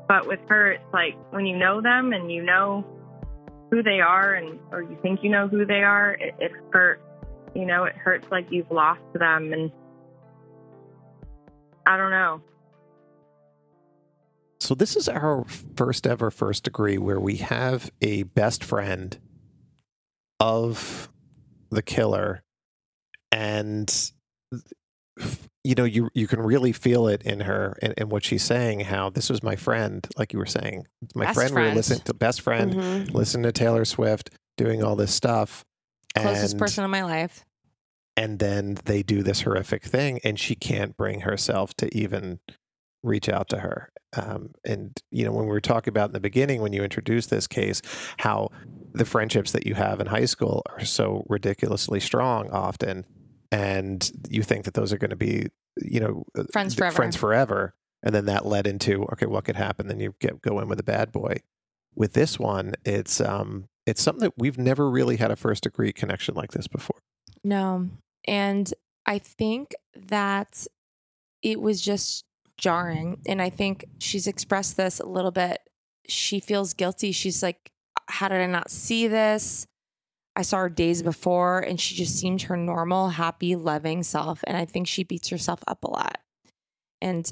But with her it's like when you know them and you know who they are and or you think you know who they are it, it hurts you know it hurts like you've lost them and i don't know. So this is our first ever first degree where we have a best friend of the killer and you know you you can really feel it in her and, and what she's saying how this was my friend like you were saying my Best friend, we were to best friend Mhm. listen to Taylor Swift doing all this stuff Closest and person in my life. and then they do this horrific thing and she can't bring herself to even reach out to her um, and you know when we were talking about in the beginning when you introduced this case how the friendships that you have in high school are so ridiculously strong often and you think that those are going to be you know uh, Friends forever. friends forever and then that led into okay what could happen then you get go in with a bad boy with this one it's um it's something that we've never really had a first degree connection like this before No. And I think that it was just jarring. And I think she's expressed this a little bit. She feels guilty. She's like, How did I not see this? I saw her days before and she just seemed her normal, happy, loving self. And I think she beats herself up a lot. And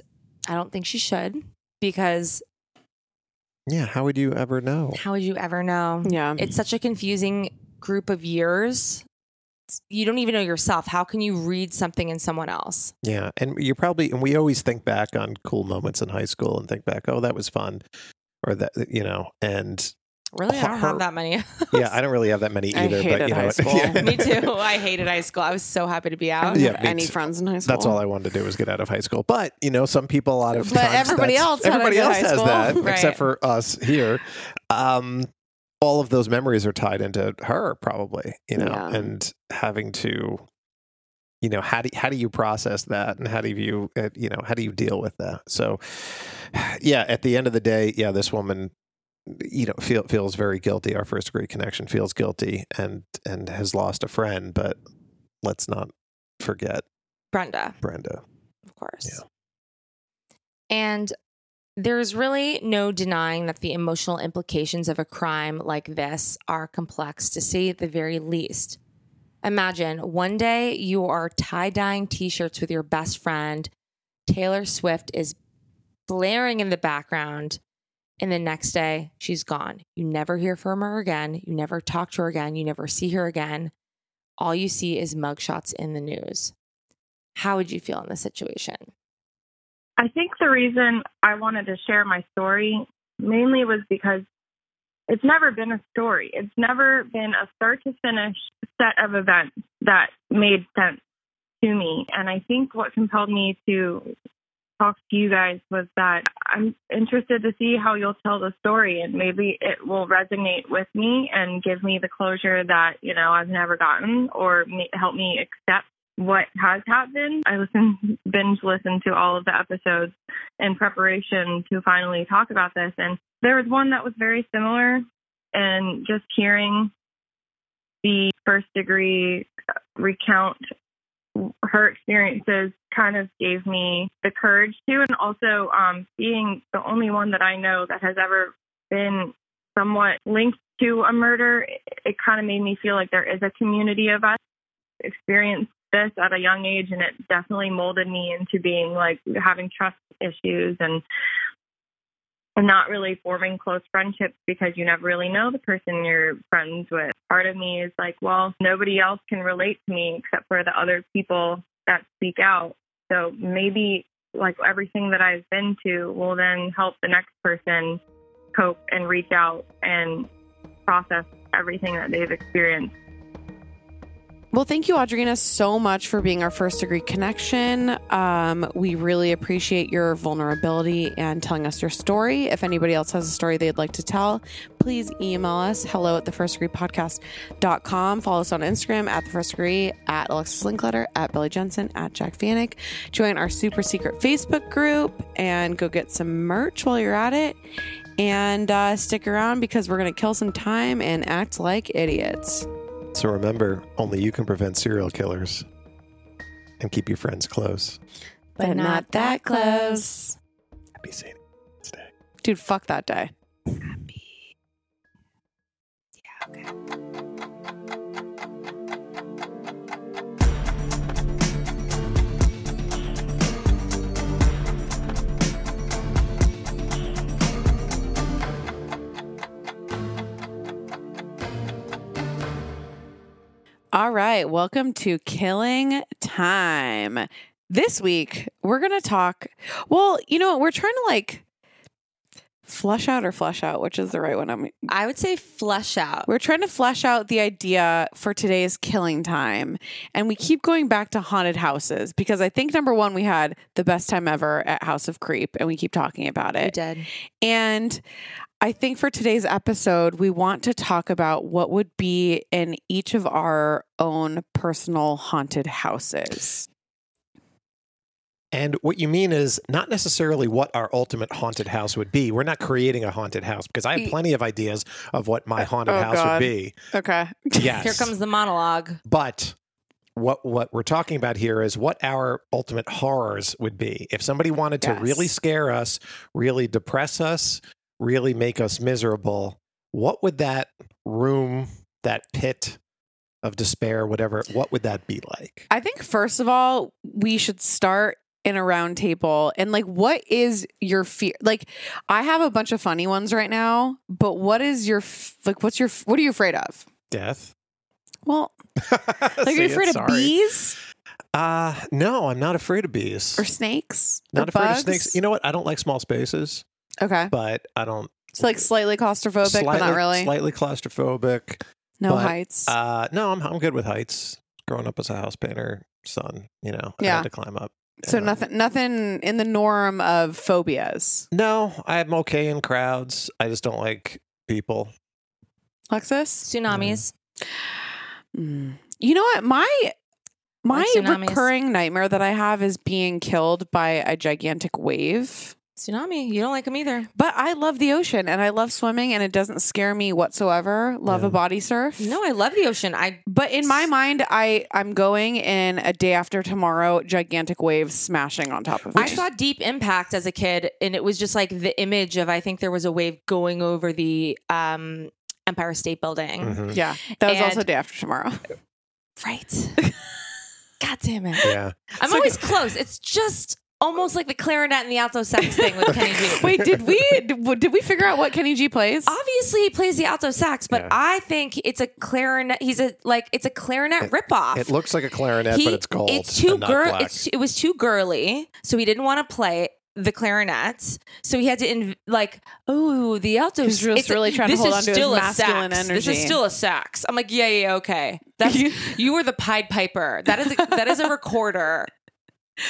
I don't think she should because yeah how would you ever know how would you ever know? Yeah. It's such a confusing group of years, you don't even know yourself. How can you read something in someone else? Yeah, and you probably and we always think back on cool moments in high school and think back, oh, that was fun, or that you know, and Really, I don't have that many. yeah, I don't really have that many I either. hated but you know, high school. yeah. Me too. I hated high school. I was so happy to be out. Yeah, any too. friends in high school. That's all I wanted to do was get out of high school. But you know, some people a lot of But times everybody else everybody else has that, Right. except for us here. Um, all of those memories are tied into her, probably. You know, Yeah. and having to, you know, how do how do you process that, and how do you, uh, you know, how do you deal with that? So, yeah, at the end of the day, yeah, this woman. You know, feel, feels very guilty. Our first degree connection feels guilty, and and has lost a friend. But let's not forget Brenda, Brenda. of course. Yeah. And there's really no denying that the emotional implications of a crime like this are complex, to say the very least. Imagine one day you are tie dyeing t shirts with your best friend. Taylor Swift is blaring in the background. And the next day, she's gone. You never hear from her again. You never talk to her again. You never see her again. All you see is mugshots in the news. How would you feel in this situation? I think the reason I wanted to share my story mainly was because it's never been a story. It's never been a start to finish set of events that made sense to me. And I think what compelled me to talk to you guys was that I'm interested to see how you'll tell the story and maybe it will resonate with me and give me the closure that, you know, I've never gotten or help me accept what has happened. I listened, binge listened to all of the episodes in preparation to finally talk about this. And there was one that was very similar. And just hearing the first degree recount her experiences kind of gave me the courage to, and also um, being the only one that I know that has ever been somewhat linked to a murder, it, kind of made me feel like there is a community of us. Experienced this at a young age, and it definitely molded me into being like having trust issues and not really forming close friendships because you never really know the person you're friends with. Part of me is like, well, nobody else can relate to me except for the other people that speak out. So maybe like everything that I've been to will then help the next person cope and reach out and process everything that they've experienced. Well, thank you, Audrina, so much for being our first degree connection. Um, we really appreciate your vulnerability and telling us your story. If anybody else has a story they'd like to tell, please email us hello at the first degree podcast.com. Follow us on Instagram at the first degree, at Alexis Linkletter, at Billy Jensen, at Jac Vanek. Join our super secret Facebook group and go get some merch while you're at it. And uh, stick around because we're going to kill some time and act like idiots. So remember, only you can prevent serial killers and keep your friends close. But, not that close. Happy St. Day. Dude, fuck that day. All right, welcome to Killing Time. This week, we're going to talk. Well, you know, we're trying to like flush out or flush out, which is the right one. I'm, I would say flush out. we're trying to flesh out the idea for today's Killing Time. And we keep going back to haunted houses because I think number one, we had the best time ever at House of Creep, and we keep talking about We it. did. And I think for today's episode, we want to talk about what would be in each of our own personal haunted houses. And what you mean is not necessarily what our ultimate haunted house would be. We're not creating a haunted house because I have plenty of ideas of what my uh, haunted Oh, house God. would be. Okay. Yes. Here comes the monologue. But what what we're talking about here is what our ultimate horrors would be. If somebody wanted to Yes. really scare us, really depress us, really make us miserable, what would that room, that pit of despair, whatever, what would that be like? I think, first of all, we should start in a round table and like what is your fear like i have a bunch of funny ones right now but what is your f- like what's your f- what are you afraid of Death. Well, like, are you afraid of bees Uh, no, I'm not afraid of bees. or snakes? not or afraid bugs? of snakes. You know what? I don't like small spaces, Okay. but I don't. It's like slightly claustrophobic, slightly, but not really. Slightly claustrophobic. no but, heights. Uh, no, I'm I'm good with heights. Growing up as a house painter son, you know, I Yeah. had to climb up. So nothing, nothing in the norm of phobias. No, I'm okay in crowds. I just don't like people. Lexus, Tsunamis. Mm. you know what? My my Like recurring nightmare that I have is being killed by a gigantic wave. Tsunami. You don't like them either. But I love the ocean and I love swimming and it doesn't scare me whatsoever. Love a body surf. No, I love the ocean. I But in my mind, I I'm going in a day after tomorrow, gigantic waves smashing on top of me. I saw Deep Impact as a kid, and it was just like the image of I think there was a wave going over the um, Empire State Building. Mm-hmm. Yeah, that was And- also day after tomorrow. Right. God damn it. Yeah. I'm always close. It's just almost like the clarinet and the alto sax thing with Kenny G. Wait, did we did, did we figure out what Kenny G plays? Obviously, he plays the alto sax, but I think it's a clarinet. He's a like it's a clarinet ripoff. It looks like a clarinet, He- but it's gold. It's too and girl. it was too girly, so he didn't want to play the clarinet. So he had to inv- like, oh, the alto. He's just it's a- really trying to this hold is on to his still a masculine sax. This is still a sax. I'm like, yeah, yeah, okay. That's you were the Pied Piper. That is a, that is a recorder.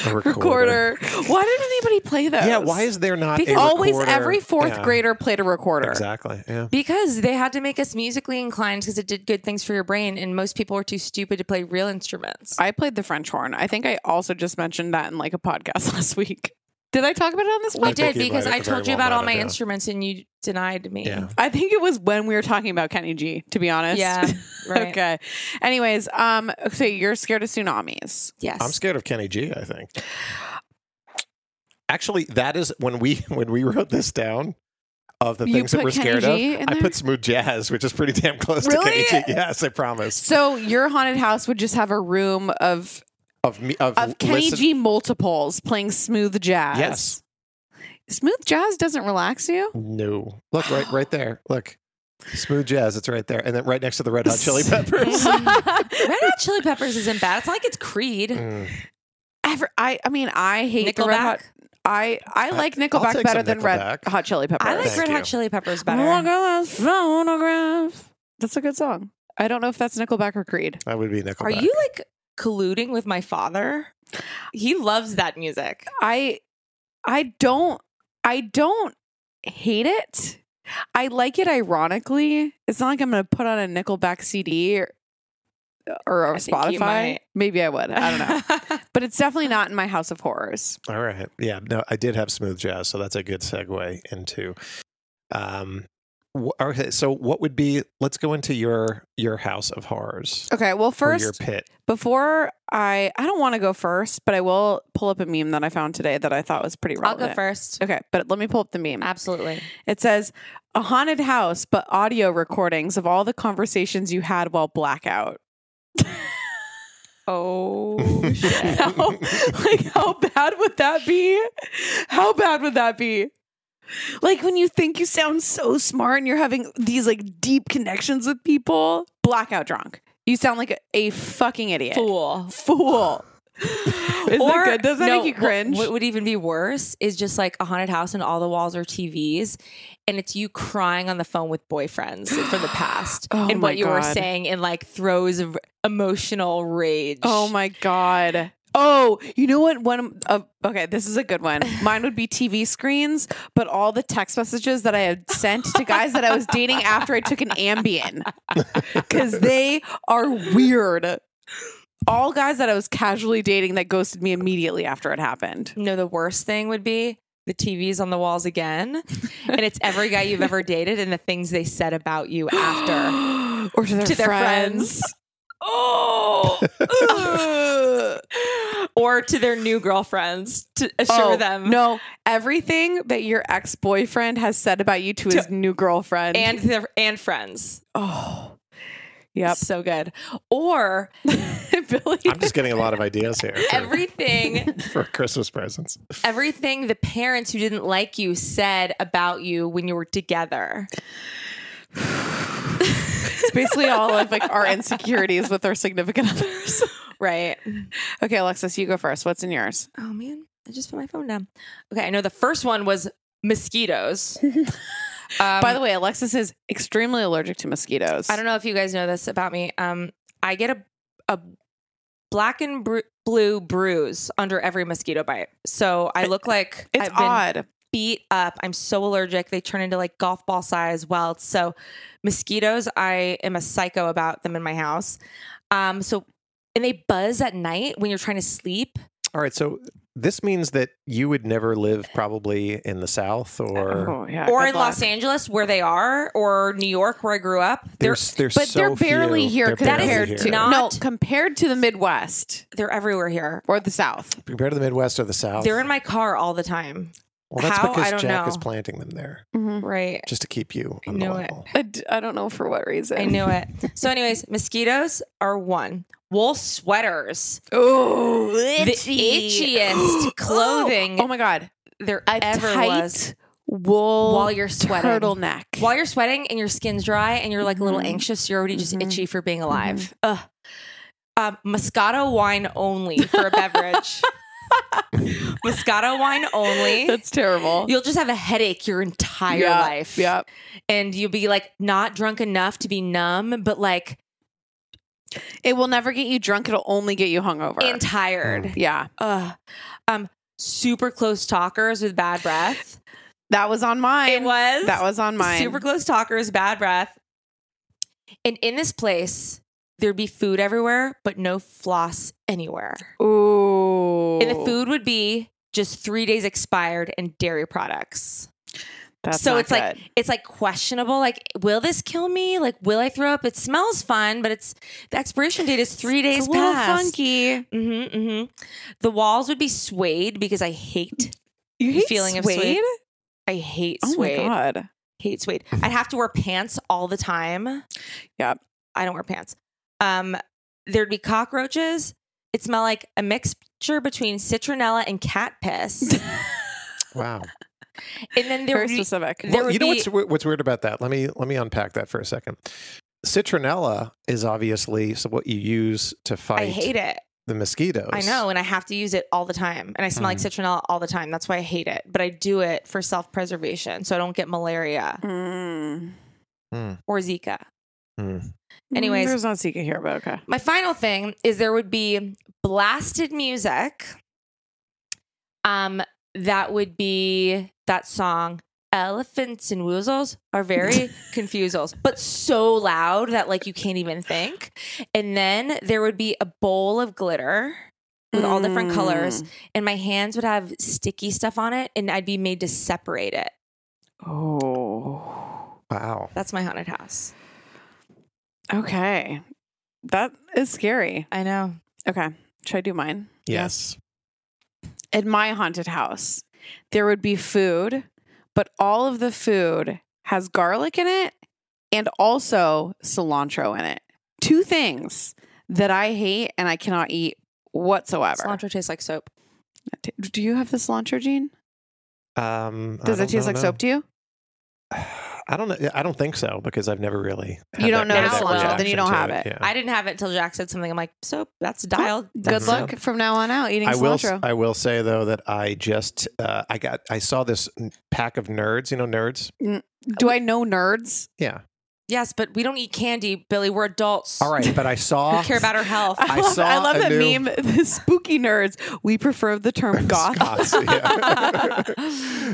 A recorder. Why didn't anybody play those? Yeah, why is there not Because a always every fourth Yeah. grader played a recorder? Exactly. Yeah. Because they had to make us musically inclined because it did good things for your brain, and most people were too stupid to play real instruments. I played the French horn. I think I also just mentioned that in like a podcast last week. Did I talk about it on this? We podcast? did because I very told you well about might all my have, yeah. instruments, and you denied me. Yeah. I think it was when we were talking about Kenny G, to be honest. Yeah, right. okay. Anyways, um, so you're scared of tsunamis. Yes. I'm scared of Kenny G. I think. Actually, that is when we when we wrote this down of the You things that put we're Kenny scared G of. in I there? put smooth jazz, which is pretty damn close Really? to Kenny G. Yes, I promise. So your haunted house would just have a room of Of me of, of Kenny listen- G multiples playing smooth jazz. Yes. Smooth jazz doesn't relax you? No. Look right right there. Look. Smooth jazz, it's right there. And then right next to the red hot chili peppers. Red Hot Chili Peppers isn't bad. It's not like it's Creed. Mm. Ever, I I mean I hate the red Nickelback? hot. I I like Nickelback better some than Red Hot Chili Peppers. I like Thank Red you. Hot Chili Peppers better. Look at this phonograph. That's a good song. I don't know if that's Nickelback or Creed. That would be Nickelback. Are you like colluding with my father? He loves that music. I I don't I don't hate it. I like it ironically. It's not like I'm going to put on a Nickelback CD or, or I Spotify. Maybe I would. I don't know. but it's definitely not in my house of horrors. All right. Yeah. No, I did have smooth jazz, so that's a good segue into. Um. Wh- Okay. So, what would be? Let's go into your your house of horrors. Okay, well first your pit. before I I don't want to go first, but I will pull up a meme that I found today that I thought was pretty relevant. I'll go first. Okay, but let me pull up the meme. Absolutely. It says a haunted house, but audio recordings of all the conversations you had while blackout. Oh shit. how, like how bad would that be? How bad would that be? Like when you think you sound so smart and you're having these like deep connections with people, blackout drunk. You sound like a, a fucking idiot. Fool. Fool. Isn't Or- that good? Does that no, make you cringe? What would even be worse is just like a haunted house and all the walls are TVs, and it's you crying on the phone with boyfriends from the past Oh and what you were saying in like throes of emotional rage. Oh my god. Oh, you know what? One uh, okay, this is a good one. Mine would be TV screens, but all the text messages that I had sent to guys that I was dating after I took an Ambien because they are weird. All guys that I was casually dating that ghosted me immediately after it happened. No, the worst thing would be the TVs on the walls again, and it's every guy you've ever dated and the things they said about you after or to their, to their friends. Friends. Oh, or to their new girlfriends to assure Oh, them No, everything that your ex boyfriend has said about you to, his new girlfriend and their and friends. oh, yep. So good. Or Billy. I'm just getting a lot of ideas here for, everything for Christmas presents. everything the parents who didn't like you said about you when you were together. It's basically all of like our insecurities with our significant others. right. Okay, Alexis, you go first. What's in yours? Oh man, I just put my phone down. Okay, I know the first one was mosquitoes. Um, By the way, Alexis is extremely allergic to mosquitoes. I don't know if you guys know this about me. Um, I get a a black and bru- blue bruise under every mosquito bite, so I look like It's I've been odd. Beat up. I'm so allergic; they turn into like golf ball size welts. So mosquitoes, I am a psycho about them in my house. Um, so and they buzz at night when you're trying to sleep. All right, so this means that you would never live probably in the South or Oh, yeah. or in luck. Los Angeles where they are, or New York where I grew up. They're there's there's But so they're barely few. here They're compared barely to. Not- no compared to the Midwest they're everywhere here. or the South. compared to the Midwest or the South. They're in my car all the time. Well, that's how? because I don't Jac is planting them there Right. just to keep you I on the knew it. level. I, d- I don't know for what reason. I knew it. So, anyways, mosquitoes are one. Wool sweaters, Oh, the itchiest clothing Oh my god, there a ever tight was. wool While you're sweating. turtleneck. While you're sweating and your skin's dry and you're like a little Mhm. anxious, you're already just Mhm. itchy for being alive. Ugh. Um, Moscato wine only for a beverage. Moscato wine only. That's terrible. You'll just have a headache your entire Yeah, life. Yep. And you'll be like not drunk enough to be numb, but like It will never get you drunk. It'll only get you hungover. and tired. yeah, Ugh. Um, super close talkers with bad breath. that was on mine. It was That was on mine. super close talkers, bad breath. And in this place, there'd be food everywhere, but no floss anywhere. Ooh. And the food would be just three days expired and dairy products. That's so it's like it's like questionable. Like, will this kill me? Like, will I throw up? It smells fun, but it's the expiration date is three days it's a little past. funky. Mm-hmm, mm-hmm. The walls would be suede because I hate You the hate feeling of suede? suede. I hate Oh suede. Oh my god. Hate suede. I'd have to wear pants all the time. Yep. I don't wear pants. Um, there'd be cockroaches. It smelled like a mixture between citronella and cat piss. Wow. and then there Very would be, specific. there Well, would you know be- what's what's weird about that? Let me let me unpack that for a second. Citronella is obviously so what you use to fight I hate it. the mosquitoes. I know, and I have to use it all the time, and I smell like Mm. citronella all the time. That's why I hate it. But I do it for self preservation, so I don't get malaria Mm. Mm, or Zika. mm. Anyways. there's not Zika here, but okay. My final thing is there would be blasted music. Um, that would be that song. Elephants and woozles are very confusals, but so loud that like you can't even think. And then there would be a bowl of glitter with all different colors, Mm. and my hands would have sticky stuff on it, and I'd be made to separate it. Oh. Wow. That's my haunted house. Okay. That is scary. I know. Okay. Should I do mine? Yes. In my haunted house, there would be food, but all of the food has garlic in it and also cilantro in it. Two things that I hate and I cannot eat whatsoever. Cilantro tastes like soap. Do you have the cilantro gene? Um, Does it taste I like don't soap to you? know. I don't know. I don't think so because I've never really. had You don't that- know had the that cilantro, then you don't have it. Yeah. I didn't have it until Jac said something. I'm like, so that's dialed. Good That's luck soap. from now on out eating I will. cilantro. I will say though that I just uh, I got I saw this pack of nerds. You know nerds. Do I know nerds? Yeah. Yes, but we don't eat candy, Billy. We're adults. All right, but I saw. We care about our health. I love, saw I love that new- meme. The spooky nerds. We prefer the term goth. Scots, yeah.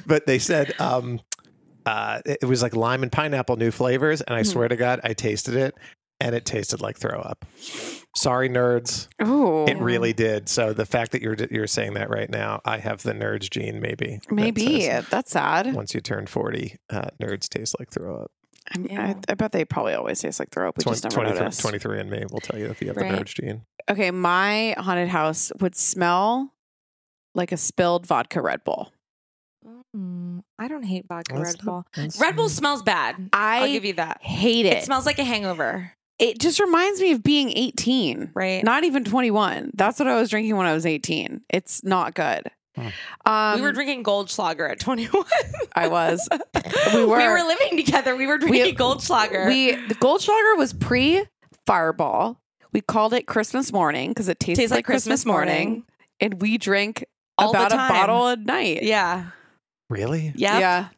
but they said um, uh, it it was like lime and pineapple new flavors, and I Hmm. swear to God, I tasted it, and it tasted like throw up. Sorry, nerds. Oh, It really did. So the fact that you're you're saying that right now, I have the nerds gene. Maybe. maybe says that's sad. once you turn forty, uh, nerds taste like throw up. I, mean, I, I bet they probably always taste like throw up. We just never 23, noticed. 23 and me will tell you if you have Right. the nerds gene. Okay, my haunted house would smell like a spilled vodka Red Bull. Mm, I don't hate vodka That's Red not- Bull. that's- Red Bull smells bad. I I'll give you that. hate it. It smells like a hangover. It just reminds me of being 18, Right. Not even 21. That's what I was drinking when I was 18. It's not good. Um, we were drinking Goldschlager at 21. I was. We were. We were living together. We were drinking We- Goldschlager. We the Goldschlager was pre Fireball. We called it Christmas morning because it tastes Tastes like, like Christmas, Christmas morning. morning. and we drank All the about a time. bottle a night. yeah. Really? Yep. Yeah.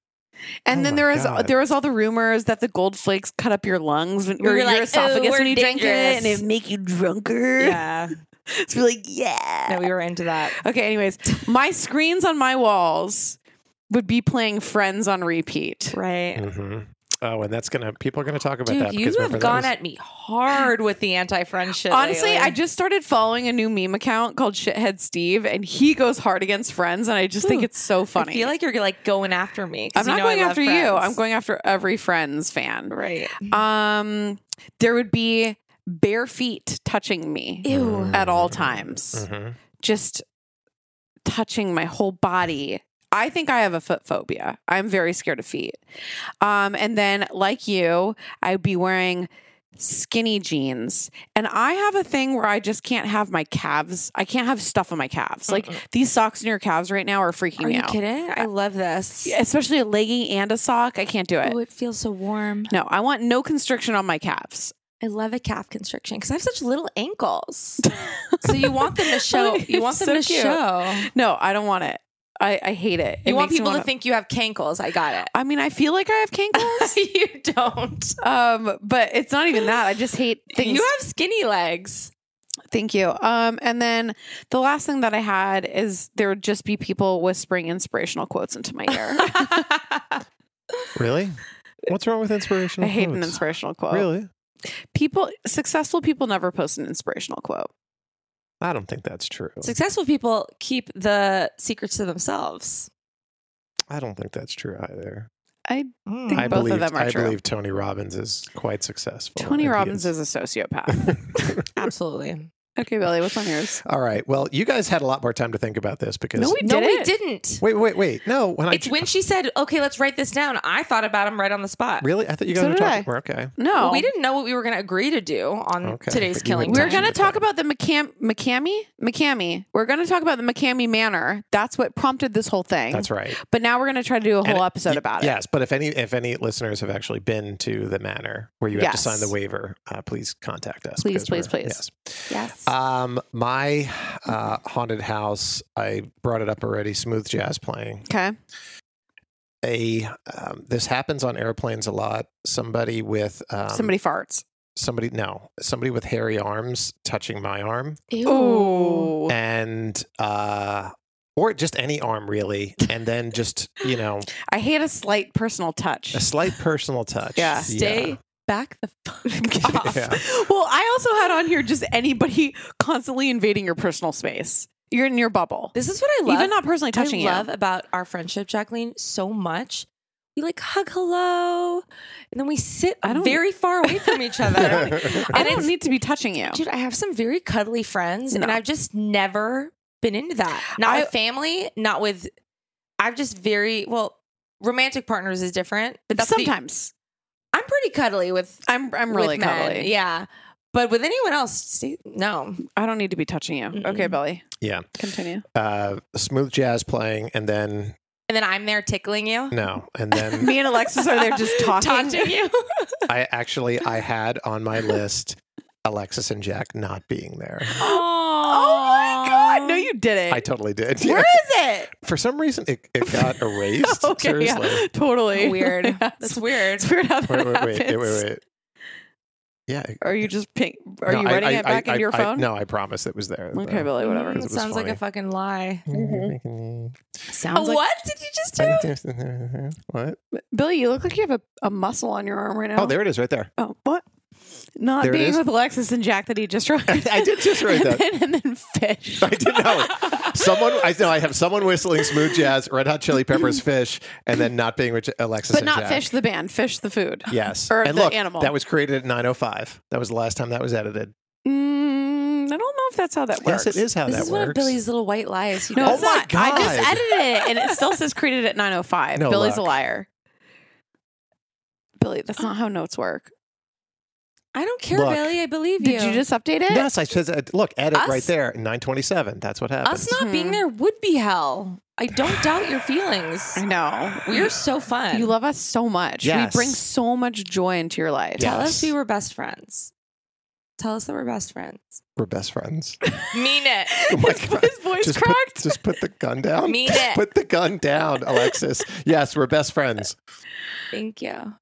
And Oh then my there was God. there was all the rumors that the gold flakes cut up your lungs when, We or were your like, "Oh, esophagus we're when you drank it, dangerous." and it would make you drunker. Yeah. it's really yeah. No, we were into that. Okay, anyways, my screens on my walls would be playing Friends on repeat. Right. hmm Oh, and that's gonna people are gonna talk about that Dude, You have gone was- at me hard with the anti-friendship. Honestly, lately. I just started following a new meme account called Shithead Steve, and he goes hard against Friends, and I just think it's so funny. I feel like you're like going after me. I'm you not know going love after you. I'm going after every Friends fan. right. Um, there would be bare feet touching me Ew. at all times, Mhm. just touching my whole body. I think I have a foot phobia. I'm very scared of feet. Um, and then, like you, I'd be wearing skinny jeans. And I have a thing where I just can't have my calves. I can't have stuff on my calves. Like these socks in your calves right now are freaking Are me you out. kidding? I love this. Especially a legging and a sock. I can't do it. Oh, it feels so warm. No, I want no constriction on my calves. I love a calf constriction because I have such little ankles. so you want them to show. You want them It's to cute. show. No, I don't want it. I, I hate it. It You want people to wanna- think you have cankles. I got it. I mean, I feel like I have cankles. you don't. um, but it's not even that. I just hate things. You have skinny legs. Thank you. Um, and then the last thing that I had is there would just be people whispering inspirational quotes into my ear. Really? What's wrong with inspirational? I hate an inspirational quote. Really? People, successful people never post an inspirational quote. I don't think that's true. Successful people keep the secrets to themselves. I don't think that's true either. I hmm. think I both believe of them are I true. believe Tony Robbins is quite successful. Tony and he Robbins is a sociopath. Absolutely. Okay, Billy, what's on yours? All right. Well, you guys had a lot more time to think about this because No, we No, we didn't. didn't. wait, wait, wait. No, when It's I when she said, "Okay, let's write this down." I thought about them right on the spot. really, I thought you guys So were did talking. I. we're Okay. No, Well, we didn't know what we were going to agree to do on Okay, today's but you killing. We're time. going to talk about the McCam- McKamey? McKamey. We're going to talk about the McKamey Manor. That's what prompted this whole thing. That's right. But now we're going to try to do a whole it- episode y- about it. Yes, but if any if any listeners have actually been to the manor where you have to sign the waiver, uh, please contact us. Please, because please, we're- please. Yes. Yes. Um, my uh, haunted house, I brought it up already. Smooth jazz playing. Okay. A um, this happens on airplanes a lot. Somebody with um, Somebody farts. somebody no somebody with hairy arms touching my arm Ooh. and uh or just any arm really and then just you know I hate a slight personal touch. a slight personal touch Yeah. Stay back the fuck off. Yeah. Well, I also had on here just anybody constantly invading your personal space. You're in your bubble. This is what I love. Even not personally touching I love you. about our friendship, Jacqueline, so much. We like hug hello, and then we sit I don't- very far away from each other. I don't need to be touching you. Dude, I have some very cuddly friends, and I've just never been into that. Not I- with family, not with. I've just very well. Romantic partners is different, but that's Sometimes I'm pretty cuddly with. I'm I'm with really men. cuddly. yeah. But with anyone else, see, no. I don't need to be touching you. Okay, Mm-mm. Billy, yeah continue. uh smooth jazz playing and then And then I'm there tickling you, no and then Me and Alexis are there just talking. taunting you. i actually i had on my list alexis and Jac not being there Oh my god! No, you didn't. i totally did Where Yeah. is it? for some reason it, it got erased okay, seriously yeah, totally Weird. Yeah, That's weird. It's weird how that wait wait wait happens. wait wait wait yeah Are you just pink? Are No, you writing I- it back I- into your I- phone? no i promise it was there Okay, Billy, whatever. Because It it was sounds like a fucking lie. Mm-hmm. Sounds like what did you just do? what Billy. You look like you have a, a muscle on your arm right now. oh there it is right there Oh, what? Not There being with Alexis and Jac that he just wrote. I did just write and that. Then, and then fish. I didn't know. Someone, I know I have someone whistling smooth jazz, Red Hot Chili Peppers, Fish, and then not being with Alexis but and not Jac. fish the band, fish the food. Yes, Or and the look, animal. that was created at 9:05. That was the last time that was edited. Mm, I don't know if that's how that works. Yes, it is how This that is one of works. Billy's little white lies. No, it's Oh my not. I just edited it, and it still says created at 9:05. No Billy's luck. a liar. Billy, that's not how notes work. I don't care, Look. Billy. I believe you. Did you just update it? Yes, I said, uh, look, edit Us? right there, 927. That's what happens. Us not being there would be hell. I don't doubt your feelings. I know. We're so fun. You love us so much. Yes. We bring so much joy into your life. Tell Yes. us we were best friends. Tell us that we're best friends. We're best friends. Mean it. Oh my God. His voice just cracked. Put, just put the gun down. Mean it. Put the gun down, Alexis. Yes, we're best friends. Thank you.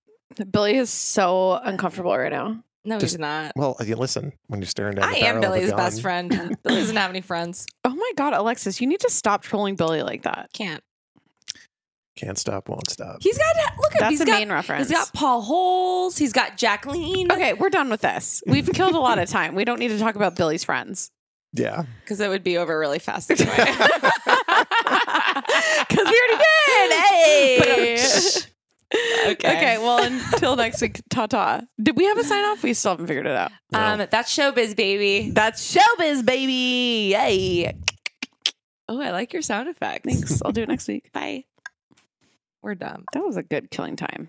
Billy is so uncomfortable right now. No, Just- he's not. Well, uh, you listen when you're staring down. I the am barrel of a Billy's gun. best friend. Billy doesn't have any friends. Oh my God, Alexis, you need to stop trolling Billy like that. Can't. Can't stop, won't stop. He's got look at That's he's a got, main reference. He's got Paul Holes. He's got Jacqueline. Okay, we're done with this. We've killed a lot of time. We don't need to talk about Billy's friends. Yeah. Because it would be over really fast anyway. Because we already did. Um, hey. Okay. okay, well, until next week, ta ta. Did we have a sign off? We still haven't figured it out. Um, that's showbiz, baby. That's showbiz, baby. Yay. Oh, I like your sound effects. Thanks. I'll do it next week. Bye. We're done. That was a good killing time.